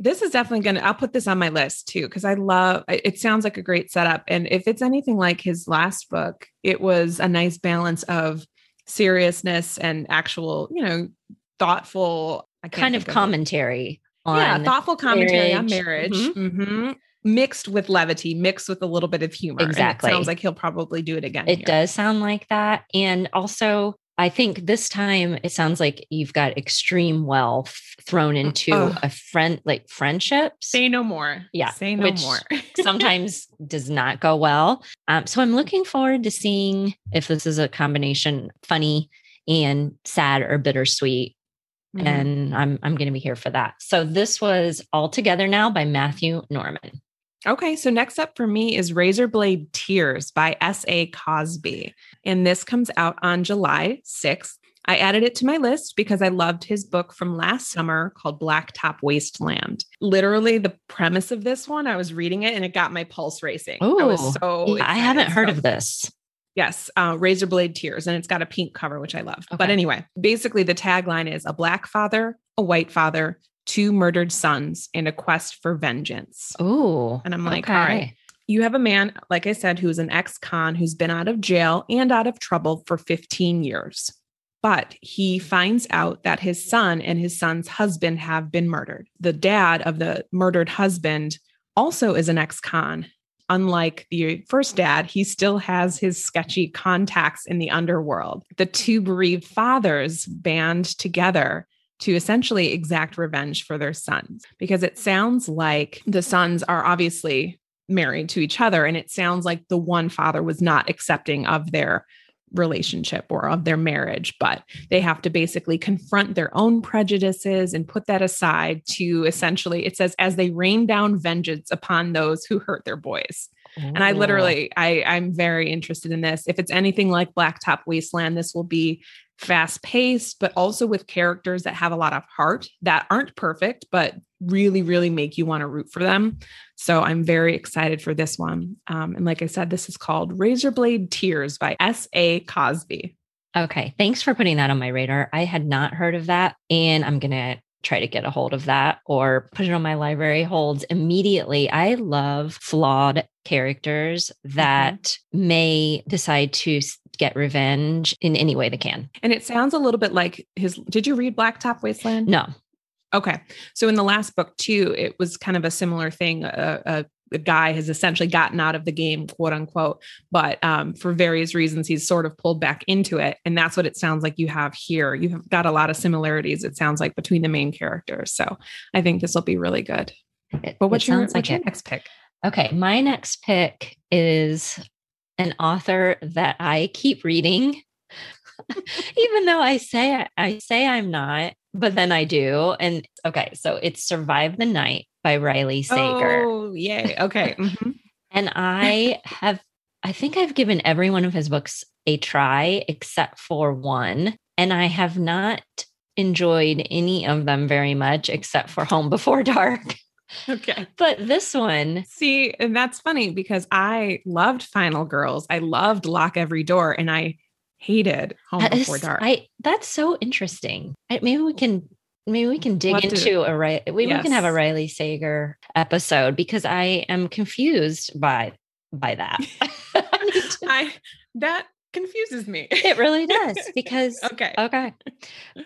B: this is definitely gonna. I'll put this on my list too because I love. it- sounds like a great setup, and if it's anything like his last book, it was a nice balance of seriousness and actual, you know, thoughtful. I
A: kind of commentary on
B: yeah, thoughtful commentary on
A: marriage.
B: marriage, Mhm. mixed with levity, mixed with a little bit of humor.
A: Exactly.
B: it sounds like he'll probably do it again.
A: It
B: here.
A: does sound like that. And also, I think this time it sounds like you've got extreme wealth thrown into
B: ugh.
A: a friend, like friendships.
B: Say no more.
A: Yeah,
B: Say no more.
A: sometimes does not go well. Um, so I'm looking forward to seeing if this is a combination funny and sad or bittersweet
B: Mhm.
A: and I'm I'm going to be here for that. So this was All Together Now by Matthew Norman.
B: Okay, so next up for me is Razorblade Tears by S.A. Cosby. And this comes out on July 6th. I added it to my list because I loved his book from last summer called Blacktop Wasteland. Literally, the premise of this one, I was reading it and it got my pulse racing. I was
A: Ooh,
B: so
A: I haven't heard
B: So-
A: of this.
B: Yes, uh, Razorblade Tears, and it's got a pink cover, which I love. But anyway, basically, the tagline is a black father, a white father, two murdered sons, and a quest for vengeance.
A: Oh,
B: And I'm like, all right. You have a man, like I said, who's an ex con who's been out of jail and out of trouble for 15 years. But he finds out that his son and his son's husband have been murdered. The dad of the murdered husband also is an ex con. Unlike the first dad, he still has his sketchy contacts in the underworld. The two bereaved fathers band together to essentially exact revenge for their sons because it sounds like the sons are obviously married to each other. And it sounds like the one father was not accepting of their relationship or of their marriage but they have to basically confront their own prejudices and put that aside to essentially it says as they rain down vengeance upon those who hurt their boys. And I
A: oh.
B: literally, I, I'm very interested in this. If it's anything like Blacktop Wasteland, this will be fast paced, but also with characters that have a lot of heart that aren't perfect, but really, really make you want to root for them. So I'm very excited for this one. Um, and like I said, this is called Razorblade Tears by S.A. Cosby.
A: Okay. Thanks for putting that on my radar. I had not heard of that. And I'm going to try to get a hold of that or put it on my library holds immediately. I love flawed characters that may decide to get revenge in any way they can.
B: And it sounds a little bit like his. Did you read Blacktop Wasteland?
A: No.
B: Okay. So in the last book too, it was kind of a similar thing. A, a, a guy has essentially gotten out of the game, quote unquote, but um, for various reasons, he's sort of pulled back into it. And that's what it sounds like you have here. You've got a lot of similarities, it sounds like, between the main characters. So I think this will be really good.
A: It,
B: But what's
A: sounds
B: what's your next pick?
A: Okay, my next pick is an author that I keep reading, even though I say I say I'm not, but then I do. And okay, so it's "Survive the Night" by Riley Sager,
B: Oh, yay. Okay. Mhm.
A: and I have I think I've given every one of his books a try except for one, and I have not enjoyed any of them very much except for Home Before Dark.
B: Okay.
A: But this one,
B: See, and that's funny because I loved Final Girls. I loved Lock Every Door and I hated Home
A: That
B: Before
A: is-
B: Dark.
A: I that's so interesting. I, maybe we can maybe we can dig
B: We'll
A: into a Ri- we, we can have a Riley Sager episode because I am confused by by that. I to-
B: I that confuses me.
A: it really does because
B: okay.
A: okay.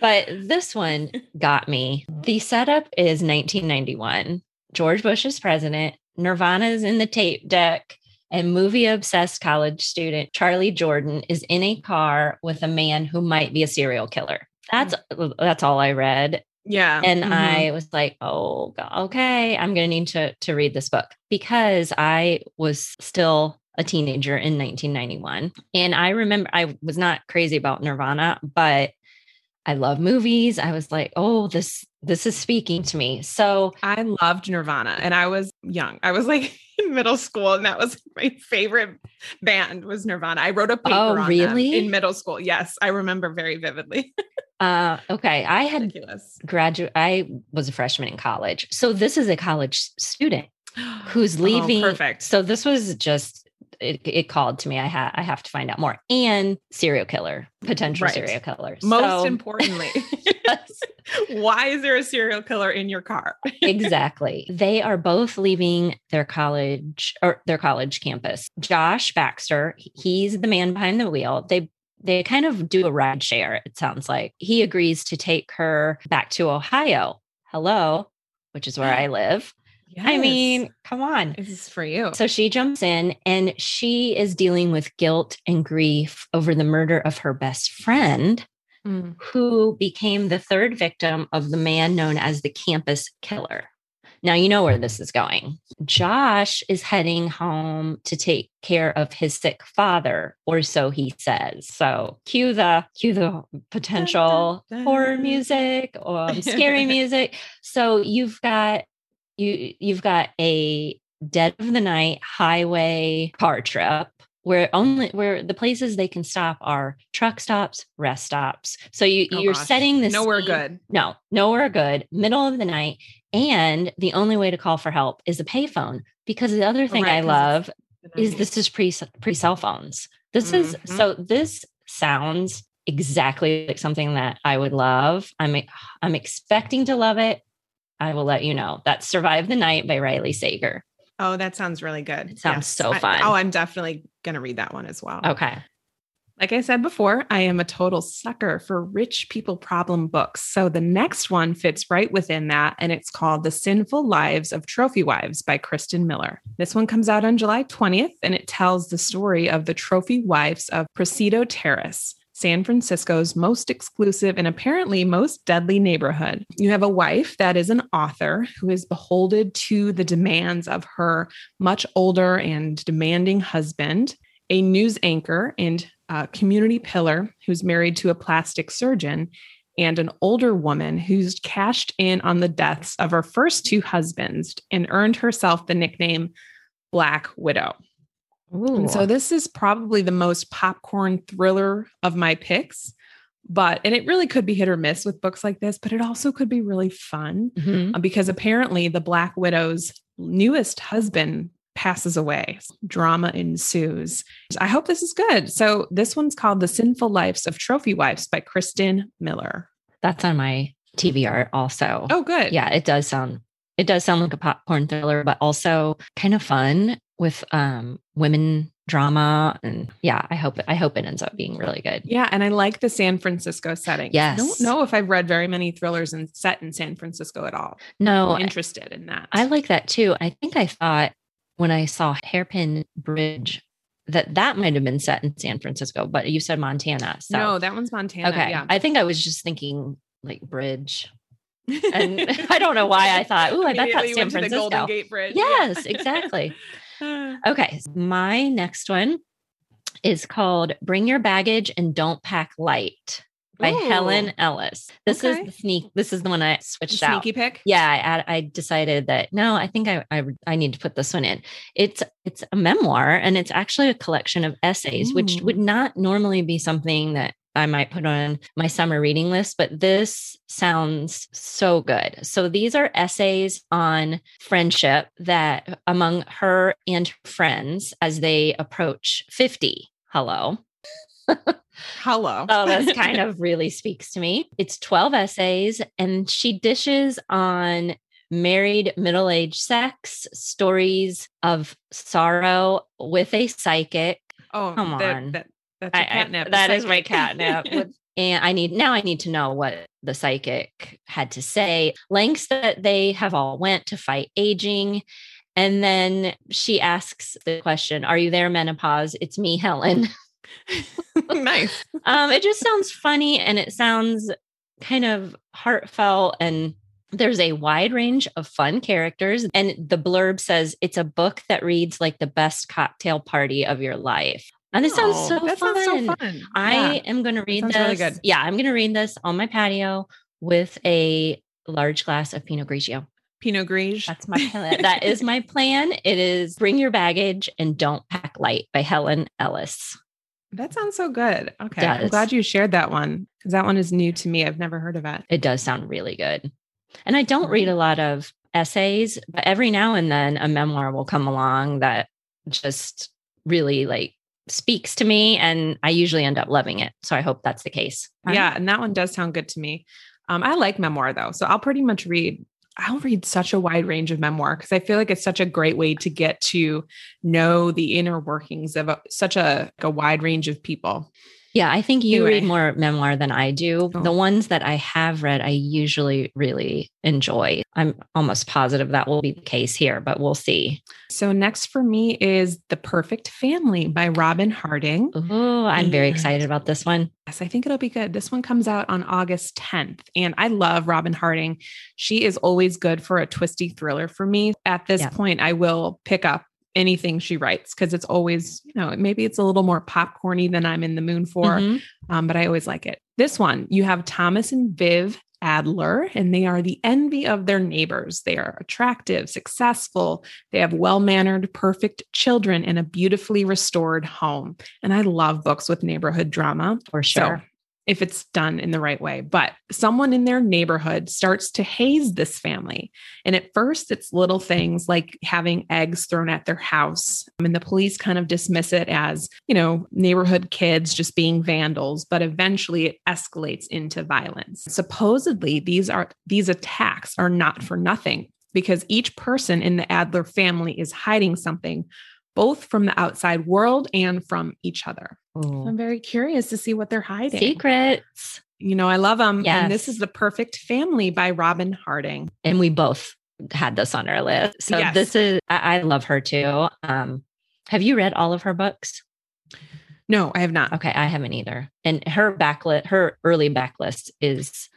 A: But this one got me. The setup is 1991. George Bush is president. Nirvana's in the tape deck. And movie obsessed college student Charlie Jordan is in a car with a man who might be a serial killer. That's that's all I read.
B: Yeah.
A: And
B: Mhm.
A: I was like, oh, okay, I'm going to need to to read this book because I was still a teenager in 1991, and I remember I was not crazy about Nirvana, but I love movies. I was like, oh, this this is speaking to me. So
B: I loved Nirvana and I was young. I was like in middle school and that was my favorite band was Nirvana. I wrote a paper
A: Oh, really?
B: in middle school. Yes, I remember very vividly.
A: uh, okay, I had graduate. I was a freshman in college, so this is a college student who's
B: Oh,
A: leaving.
B: perfect.
A: So this was just it, it called to me. I had I have to find out more. And serial killer, potential
B: Right.
A: serial killer.
B: Most
A: So-
B: importantly,
A: Yes,
B: why is there a serial killer in your car?
A: exactly. They are both leaving their college or their college campus. Josh Baxter, he's the man behind the wheel. They they kind of do a ride share, it sounds like. He agrees to take her back to Ohio. Hello, which is where mm-hmm. I live. I mean, come on.
B: this is for you.
A: So she jumps in and she is dealing with guilt and grief over the murder of her best friend,
B: Mm.
A: who became the third victim of the man known as the campus killer. Now you know where this is going. Josh is heading home to take care of his sick father, or so he says. So cue the cue the potential dun, dun, dun. horror music or scary music. So you've got you you've got a dead of the night highway car trip where only where the places they can stop are truck stops, rest stops. So you oh you're gosh. setting this
B: nowhere scene, good.
A: No, nowhere good. Middle of the night, and the only way to call for help is a payphone. Because the other thing right, I love is this is pre pre cell phones. This mm-hmm. is so this sounds exactly like something that I would love. I'm I'm expecting to love it. I will let you know. That's Survive the Night by Riley Sager.
B: Oh, that sounds really good.
A: It sounds yes. so fun.
B: I, oh, I'm definitely going to read that one as well.
A: Okay.
B: Like I said before, I am a total sucker for rich people problem books. So the next one fits right within that, and it's called The Sinful Lives of Trophy Wives by Kristin Miller. This one comes out on July 20th, and it tells the story of the trophy wives of Presidio Terrace. San Francisco's most exclusive and apparently most deadly neighborhood. You have a wife that is an author who is beholden to the demands of her much older and demanding husband, a news anchor and community pillar who's married to a plastic surgeon, and an older woman who's cashed in on the deaths of her first two husbands and earned herself the nickname Black Widow. And so this is probably the most popcorn thriller of my picks. But, and it really could be hit or miss with books like this, but it also could be really fun mm-hmm. uh, because apparently the Black Widow's newest husband passes away. Drama ensues. I hope this is good. So, this one's called The Sinful Lives of Trophy Wives by Kristin Miller.
A: That's on my TBR also.
B: Oh, good.
A: Yeah, it does sound it does sound like a popcorn thriller, but also kind of fun with um, women drama and yeah i hope i hope it ends up being really good.
B: Yeah and i like the san francisco setting.
A: Yes
B: i don't know if i've read very many thrillers and set in san francisco at all.
A: No
B: I'm interested in that.
A: I like that too. I think i thought when i saw hairpin bridge that that might have been set in san francisco but you said montana
B: so no that one's montana
A: okay
B: yeah.
A: I think i was just thinking like bridge. And I don't know why I thought, oh, I bet that's San Francisco.
B: Golden Gate Bridge.
A: Yes, exactly. Hmm. okay. My next one is called Bring Your Baggage and Don't Pack Light by Ooh. Helen Ellis. This okay. is the sneak. This is the one I switched
B: sneaky
A: out.
B: Sneaky pick.
A: Yeah, I, I, decided that no, I think I, I, I need to put this one in. It's it's a memoir and it's actually a collection of essays, Ooh. which would not normally be something that I might put on my summer reading list, but this sounds so good. So these are essays on friendship that among her and her friends as they approach 50. Hello.
B: Hello.
A: oh, this kind of really speaks to me. It's 12 essays, and she dishes on married middle aged sex, stories of sorrow with a psychic.
B: Oh, come on. That, that's I, catnip.
A: I, that is my catnip. and I need now I need to know what the psychic had to say. Lengths that they have all went to fight aging. And then she asks the question, Are you there, menopause? It's me, Helen.
B: nice.
A: um, it just sounds funny and it sounds kind of heartfelt and there's a wide range of fun characters and the blurb says it's a book that reads like the best cocktail party of your life and this sounds oh, so that fun. Sounds so fun. I yeah. am going to read this. Really good. Yeah, I'm going to read this on my patio with a large glass of Pinot Grigio.
B: Pinot Grigio.
A: That's my plan. that is my plan. It is Bring Your Baggage and Don't Pack Light by Helen Ellis.
B: That sounds so good. Okay. I'm glad you shared that one because that one is new to me. I've never heard of it.
A: It does sound really good. And I don't read a lot of essays, but every now and then a memoir will come along that just really like speaks to me and I usually end up loving it. So I hope that's the case.
B: Yeah. And that one does sound good to me. Um, I like memoir though. So I'll pretty much read, I'll read such a wide range of memoir because I feel like it's such a great way to get to know the inner workings of a, such a, a wide range of people.
A: Yeah, I think you
B: Anyway.
A: read more memoir than I do.
B: Oh.
A: The ones that I have read, I usually really enjoy. I'm almost positive that will be the case here, but we'll see.
B: So next for me is The Perfect Family by Robyn Harding.
A: Oh, I'm very excited about this one.
B: Yes, I think it'll be good. This one comes out on August 10th. And I love Robyn Harding. She is always good for a twisty thriller for me. At this
A: Yeah.
B: point, I will pick up anything she writes because it's always, you know, maybe it's a little more popcorny than I'm in the moon for,
A: Mhm.
B: um, but I always like it. This one, you have Thomas and Viv Adler, and they are the envy of their neighbors. They are attractive, successful. They have well mannered, perfect children and a beautifully restored home. And I love books with neighborhood drama.
A: For sure.
B: So if it's done in the right way, but someone in their neighborhood starts to haze this family. And at first, it's little things like having eggs thrown at their house. And the police kind of dismiss it as, you know, neighborhood kids just being vandals, but eventually it escalates into violence. Supposedly, these are these attacks are not for nothing because each person in the Adler family is hiding something both from the outside world and from each other.
A: Ooh.
B: I'm very curious to see what they're hiding.
A: Secrets.
B: You know, I love them.
A: Yes.
B: And this is The Perfect Family by Robyn Harding.
A: And we both had this on our list. So
B: Yes.
A: this is, I, I love her too. Um, have you read all of her books?
B: No, I have not.
A: Okay, I haven't either. And her backlist, her early backlist is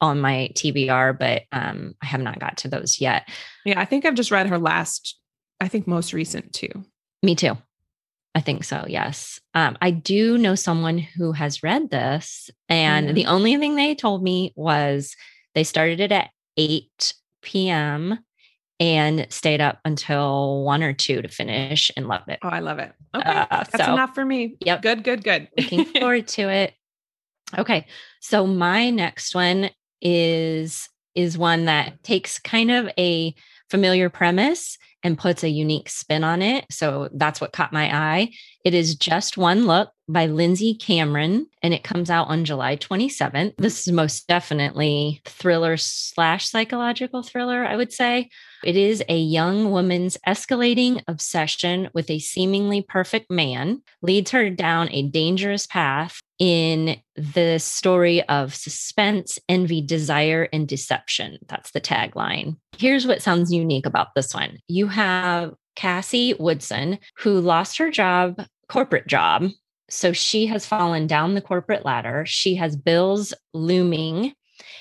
A: on my TBR, but um, I have not got to those yet.
B: Yeah, I think I've just read her last, I think most recent too.
A: Me too. I think so. Yes. Um, I do know someone who has read this, and
B: Yeah.
A: the only thing they told me was they started it at 8 p.m. and stayed up until one or two to finish and loved it.
B: Oh, I love it. Okay.
A: Uh,
B: That's
A: so-
B: enough for me.
A: Yep.
B: Good, good, good.
A: looking forward to it. Okay. So my next one is is one that takes kind of a familiar premise and puts a unique spin on it. So that's what caught my eye. It is Just One Look by Lindsey Cameron, and it comes out on July 27th. This is most definitely thriller slash psychological thriller, I would say. It is a young woman's escalating obsession with a seemingly perfect man leads her down a dangerous path in the story of suspense, envy, desire, and deception. That's the tagline. Here's what sounds unique about this one you have Cassie Woodson, who lost her job, corporate job. So she has fallen down the corporate ladder. She has bills looming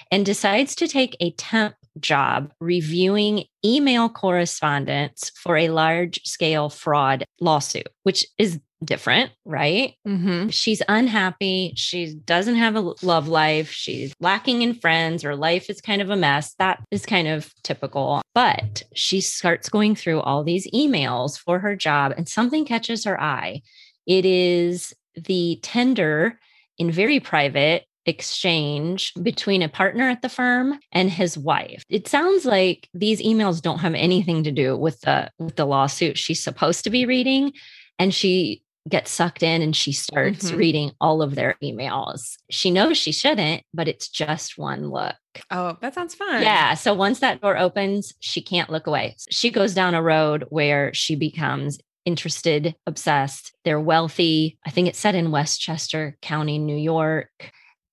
A: and decides to take a temp job reviewing email correspondence for a large scale fraud lawsuit, which is different, right?
B: Mm-hmm.
A: She's unhappy. She doesn't have a love life. She's lacking in friends. Her life is kind of a mess. That is kind of typical. But she starts going through all these emails for her job, and something catches her eye. It is the tender in very private exchange between a partner at the firm and his wife. It sounds like these emails don't have anything to do with the with the lawsuit she's supposed to be reading and she gets sucked in and she starts
B: Mhm.
A: reading all of their emails. She knows she shouldn't, but it's just one look.
B: Oh, that sounds fun.
A: Yeah. So once that door opens, she can't look away. She goes down a road where she becomes interested, obsessed. They're wealthy. I think it's set in Westchester County, New York.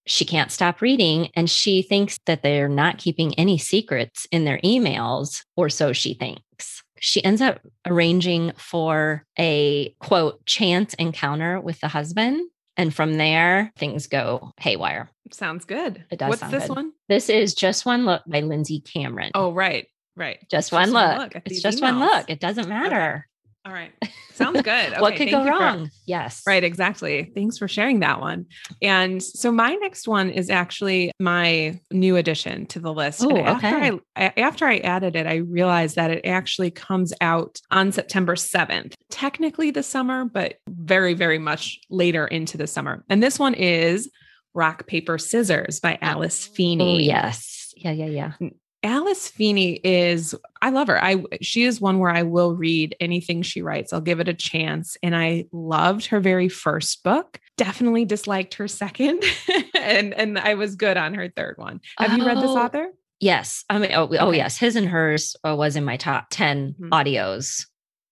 A: She can't stop reading and she thinks that they're not keeping any secrets in their emails, or so she thinks. She ends up arranging for a quote chance encounter with the husband. And from there, things go haywire.
B: Sounds good.
A: It does
B: What's this
A: good.
B: one?
A: This is Just One Look by Lindsey Cameron.
B: Oh, right. Right.
A: just one look.
B: at
A: It's just one look. It doesn't matter.
B: All right. Sounds good.
A: what could go
B: you for-
A: wrong? yes.
B: Right, exactly. Thanks for sharing that one. And so my next one is actually my new addition to the list.
A: Oh,
B: after
A: okay.
B: I- after I added it, I realized that it actually comes out on September 7th. Technically the summer, but very very much later into the summer. And this one is Rock Paper Scissors by Alice Feeney.
A: Oh, yes. Yeah, yeah, yeah.
B: Alice Feeney is I love her. I she is one where I will read anything she writes. I'll give it a chance. And I loved her very first book. Definitely disliked her second. and and I was good on her third one. Have you read this
A: Oh,
B: author?
A: Yes. I mean, oh, oh yes. His and hers uh, was in my top 10
B: Mhm.
A: audios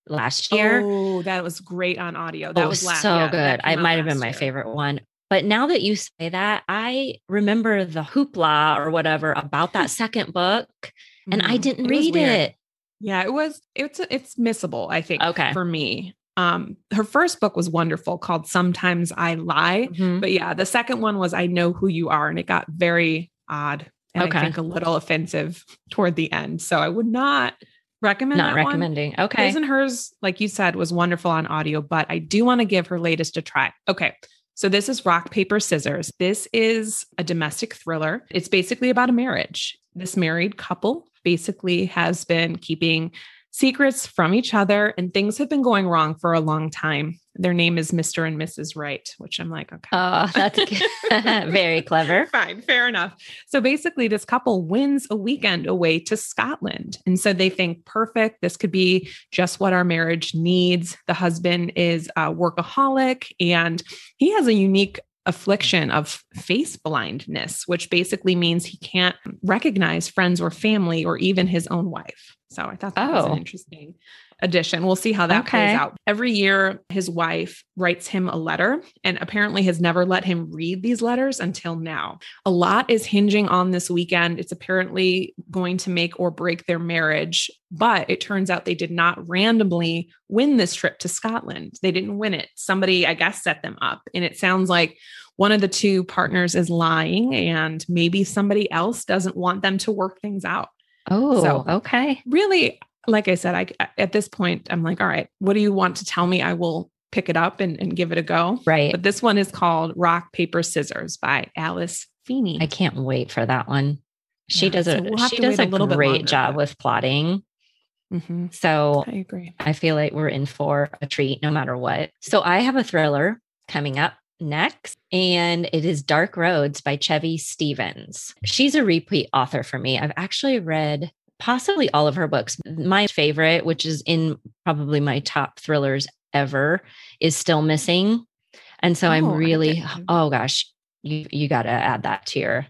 A: last year.
B: Oh, that was great on audio. That
A: Oh,
B: was last
A: so
B: yeah,
A: good. I might have been my
B: year.
A: favorite one. But now that you say that, I remember the hoopla or whatever about that second book, and I
B: Mhm.
A: didn't
B: It
A: read it.
B: Yeah, it was it's it's missable, I think,
A: Okay.
B: for me. Um her first book was wonderful called Sometimes I Lie,
A: Mhm.
B: but yeah, the second one was I Know Who You Are and it got very odd and
A: Okay.
B: I think a little offensive toward the end. So I would not recommend
A: Not
B: that one.
A: recommending. Okay.
B: His and hers, like you said, was wonderful on audio, but I do want to give her latest a try. Okay. So this is Rock, Paper, Scissors. This is a domestic thriller. It's basically about a marriage. This married couple basically has been keeping secrets from each other, and things have been going wrong for a long time. Their name is Mr. and Mrs. Wright, which I'm like, okay.
A: Oh, that's very clever.
B: Fine, fair enough. So basically, this couple wins a weekend away to Scotland. And so they think, perfect, this could be just what our marriage needs. The husband is a workaholic and he has a unique affliction of face blindness, which basically means he can't recognize friends or family or even his own wife. So I thought that was
A: Oh.
B: an interesting addition. We'll see how that
A: Okay.
B: plays out. Every year, his wife writes him a letter and apparently has never let him read these letters until now. A lot is hinging on this weekend. It's apparently going to make or break their marriage, but it turns out they did not randomly win this trip to Scotland. They didn't win it. Somebody, I guess, set them up. And it sounds like one of the two partners is lying and maybe somebody else doesn't want them to work things out
A: Oh,
B: So-
A: okay.
B: really like i said i at this point i'm like all right what do you want to tell me i will pick it up and, and give it a go
A: Right.
B: but this one is called rock paper scissors by alice feeney
A: I can't wait for that one. She
B: Yeah,
A: does
B: so
A: a
B: we'll
A: she does a
B: a
A: great job with plotting.
B: Mhm.
A: So
B: i agree
A: I feel like we're in for a treat no matter what. So I have a thriller coming up next, and it is Dark Roads by Chevy Stevens. She's a repeat author for me. I've actually read possibly all of her books. My favorite, which is in probably my top thrillers ever, is Still Missing. And so
B: Oh,
A: I'm really, oh gosh, you you got to add that to your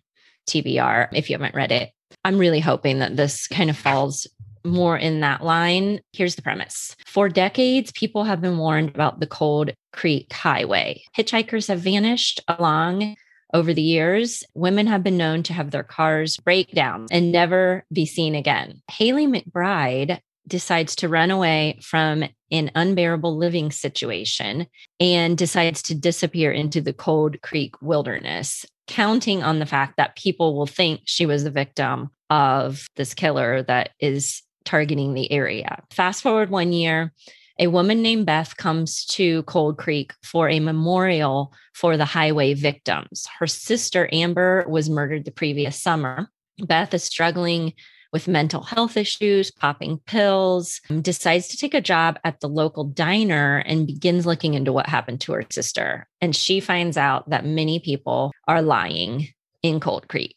A: TBR if you haven't read it. I'm really hoping that this kind of falls more in that line. Here's the premise For decades, people have been warned about the Cold Creek Highway. Hitchhikers have vanished along over the years. Women have been known to have their cars break down and never be seen again. Haley McBride decides to run away from an unbearable living situation and decides to disappear into the Cold Creek wilderness, counting on the fact that people will think she was the victim of this killer that is targeting the area. Fast forward one year, a woman named Beth comes to Cold Creek for a memorial for the highway victims. Her sister, Amber, was murdered the previous summer. Beth is struggling with mental health issues, popping pills, um, decides to take a job at the local diner and begins looking into what happened to her sister. And she finds out that many people are lying in Cold Creek.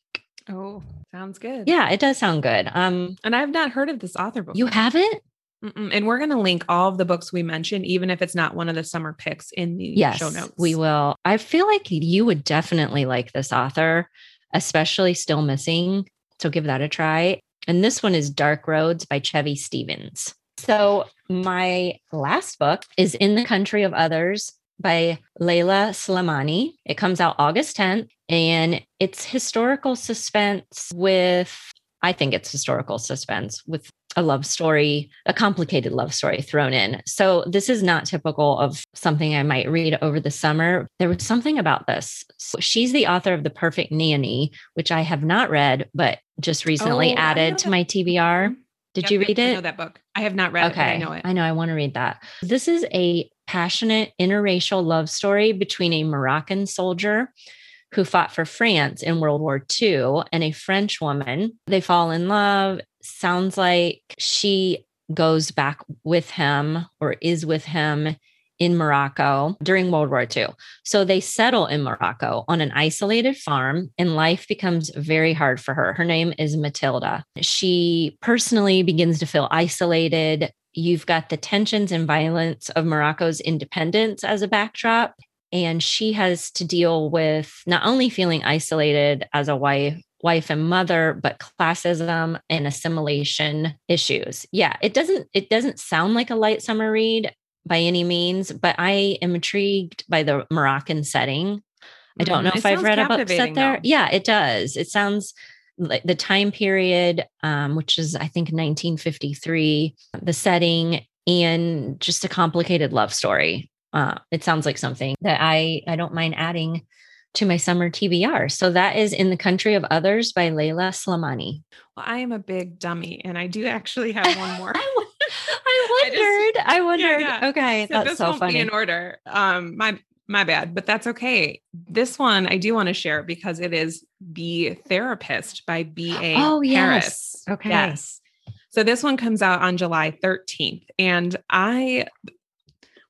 B: oh sounds good
A: Yeah, it does sound good. Um,
B: and i've not heard of this author before
A: you haven't?
B: Mm-mm. and we're going to link all of the books we mentioned even if it's not one of the summer picks in the
A: Yes,
B: show notes
A: we will. I feel like you would definitely like this author, especially Still Missing. So give that a try. And this one is Dark Roads by Chevy Stevens. So my last book is In the Country of Others by Leila Slimani. It comes out August 10th and it's historical suspense with, I think it's historical suspense with a love story, a complicated love story thrown in. So this is not typical of something I might read over the summer. There was something about this. So she's the author of The Perfect Nanny, which I have not read, but just recently
B: Oh,
A: added to my TBR. Did
B: Yep,
A: you read
B: I
A: it?
B: know that book i have not read it but i know it
A: I know. I want to read that. This is a passionate interracial love story between a Moroccan soldier who fought for France in World War II and a French woman. They fall in love. Sounds like she goes back with him or is with him in Morocco during World War II. So they settle in Morocco on an isolated farm, and life becomes very hard for her. Her name is Matilda. She personally begins to feel isolated. You've got the tensions and violence of Morocco's independence as a backdrop. And she has to deal with not only feeling isolated as a wife, wife and mother but classism and assimilation issues yeah it doesn't it doesn't sound like a light summer read by any means but i am intrigued by the moroccan setting I don't know
B: Mm, it
A: if I've read about set there.
B: though.
A: Yeah, it does. It sounds like the time period, um, which is I think 1953, the setting, and just a complicated love story. Uh, it sounds like something that I I don't mind adding to my summer TBR. So that is In the Country of Others by Leila Slimani.
B: Well, I am a big dummy, and I do actually have one more.
A: I, I
B: I just-
A: wondered. I, wondered.
B: yeah.
A: Okay,
B: So
A: that's
B: this
A: so
B: won't be
A: funny.
B: in order. Um, my my bad, but that's okay. This one I do want to share because it is The Therapist by B.A.
A: Oh, yes.
B: Harris.
A: Okay.
B: Yes. So this one comes out on July 13th. And I,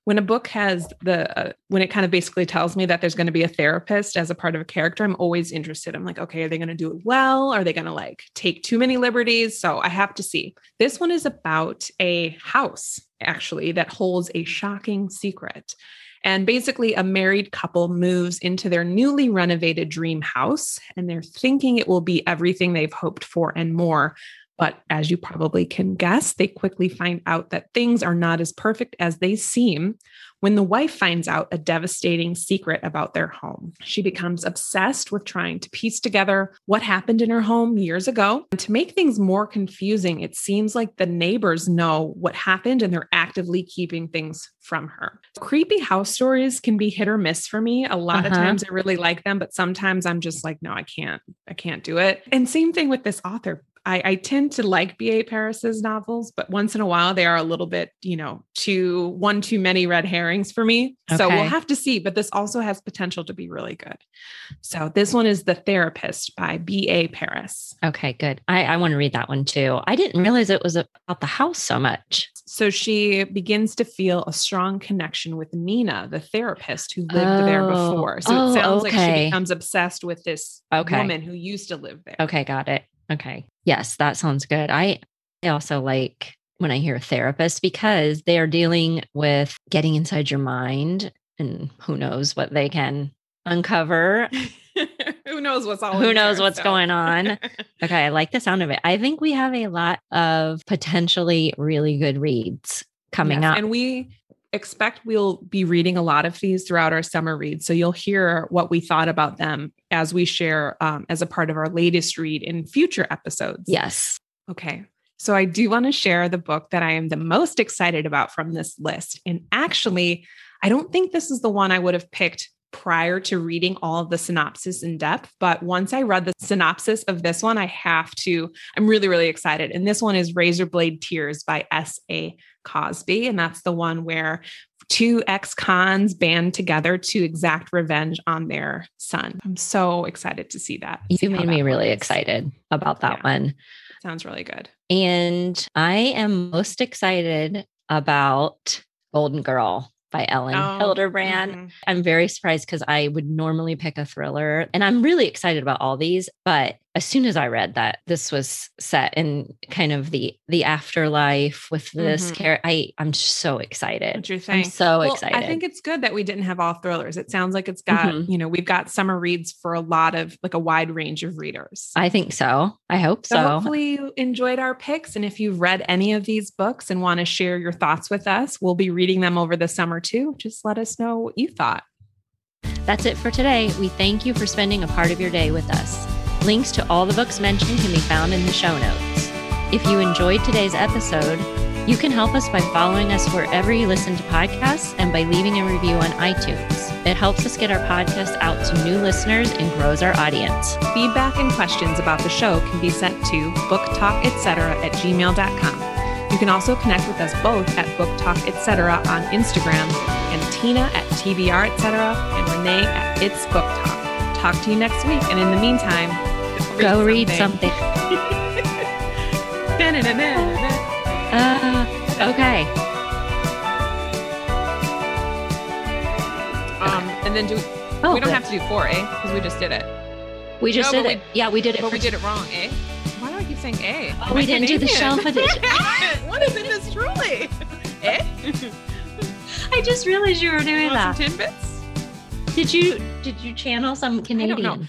B: when a book has the, uh, when it kind of basically tells me that there's going to be a therapist as a part of a character, I'm always interested. I'm like, okay, are they going to do it well? Are they going to like take too many liberties? So I have to see. This one is about a house, actually, that holds a shocking secret. And basically, a married couple moves into their newly renovated dream house, and they're thinking it will be everything they've hoped for and more. But as you probably can guess, they quickly find out that things are not as perfect as they seem when the wife finds out a devastating secret about their home. She becomes obsessed with trying to piece together what happened in her home years ago. And to make things more confusing, it seems like the neighbors know what happened and they're actively keeping things from her. Creepy house stories can be hit or miss for me. A lot of
A: Uh-huh.
B: times I really like them, but sometimes I'm just like, no, I can't. I can't do it. And same thing with this author. I, I tend to like B.A. Paris's novels, but once in a while they are a little bit, you know, too one too many red herrings for me. So we'll have to see. But this also has potential to be really good. So this one is The Therapist by B.A. Paris.
A: Okay, good. I, I want to read that one too. I didn't realize it was about the house so much.
B: So she begins to feel a strong connection with Nina, the therapist who lived there
A: Oh.
B: before. So
A: Oh,
B: it sounds like she oh, becomes obsessed with this
A: Okay.
B: woman who used to live there.
A: Okay, got it. Okay. Yes, that sounds good. I I also like when I hear therapist because they are dealing with getting inside your mind and who knows what they can uncover.
B: who knows what's all
A: Who knows
B: there,
A: what's
B: so.
A: going on? Okay, I like the sound of it. I think we have a lot of potentially really good reads coming
B: Yes,
A: up.
B: And we expect we'll be reading a lot of these throughout our summer reads. So you'll hear what we thought about them as we share um, as a part of our latest read in future episodes.
A: yes.
B: Okay. So I do want to share the book that I am the most excited about from this list. And actually, I don't think this is the one I would have picked prior to reading all of the synopsis in depth. But once I read the synopsis of this one, I have to, I'm really, really excited. And this one is Razorblade Tears by S.A. Cosby. And that's the one where two ex cons band together to exact revenge on their son. I'm so excited to see that.
A: You
B: how
A: made me really
B: works.
A: excited about that
B: Yeah.
A: one.
B: Sounds really good.
A: And I am most excited about Golden Girl by Elin
B: Oh,
A: Hilderbrand.
B: mhm.
A: I'm very surprised because I would normally pick a thriller. And I'm really excited about all these. But as soon as I read that this was set in kind of the the afterlife with this
B: Mhm.
A: character, I I'm so excited.
B: What you're
A: I'm so
B: Well,
A: excited.
B: I think it's good that we didn't have all thrillers. It sounds like it's got,
A: Mhm.
B: you know, we've got summer reads for a lot of like a wide range of readers.
A: I think so. I hope
B: so
A: so.
B: hopefully you enjoyed our picks. And if you've read any of these books and want to share your thoughts with us, we'll be reading them over the summer too. Just let us know what you thought.
A: That's it for today. We thank you for spending a part of your day with us. Links to all the books mentioned can be found in the show notes. If you enjoyed today's episode, you can help us by following us wherever you listen to podcasts and by leaving a review on iTunes. It helps us get our podcast out to new listeners and grows our audience.
B: Feedback and questions about the show can be sent to booktalketc at gmail.com. You can also connect with us both at Book Talk Etc. on Instagram and Tina at TBR Etc. and Renee at It's Book Talk. Talk to you next week. And in the meantime,
A: Go read something. Uh, okay.
B: Um, and then do
A: Oh,
B: we don't
A: good.
B: have to do four, eh? Because we just did it.
A: we just
B: No,
A: did it. yeah, we did it.
B: But we did it wrong, eh? Why do I keep saying eh?
A: Oh, we didn't do the shelf edition.
B: what is in this truly? eh?
A: I just realized you were doing
B: some
A: that.
B: tidbits?
A: Did you did you channel some Canadian?
B: I don't know.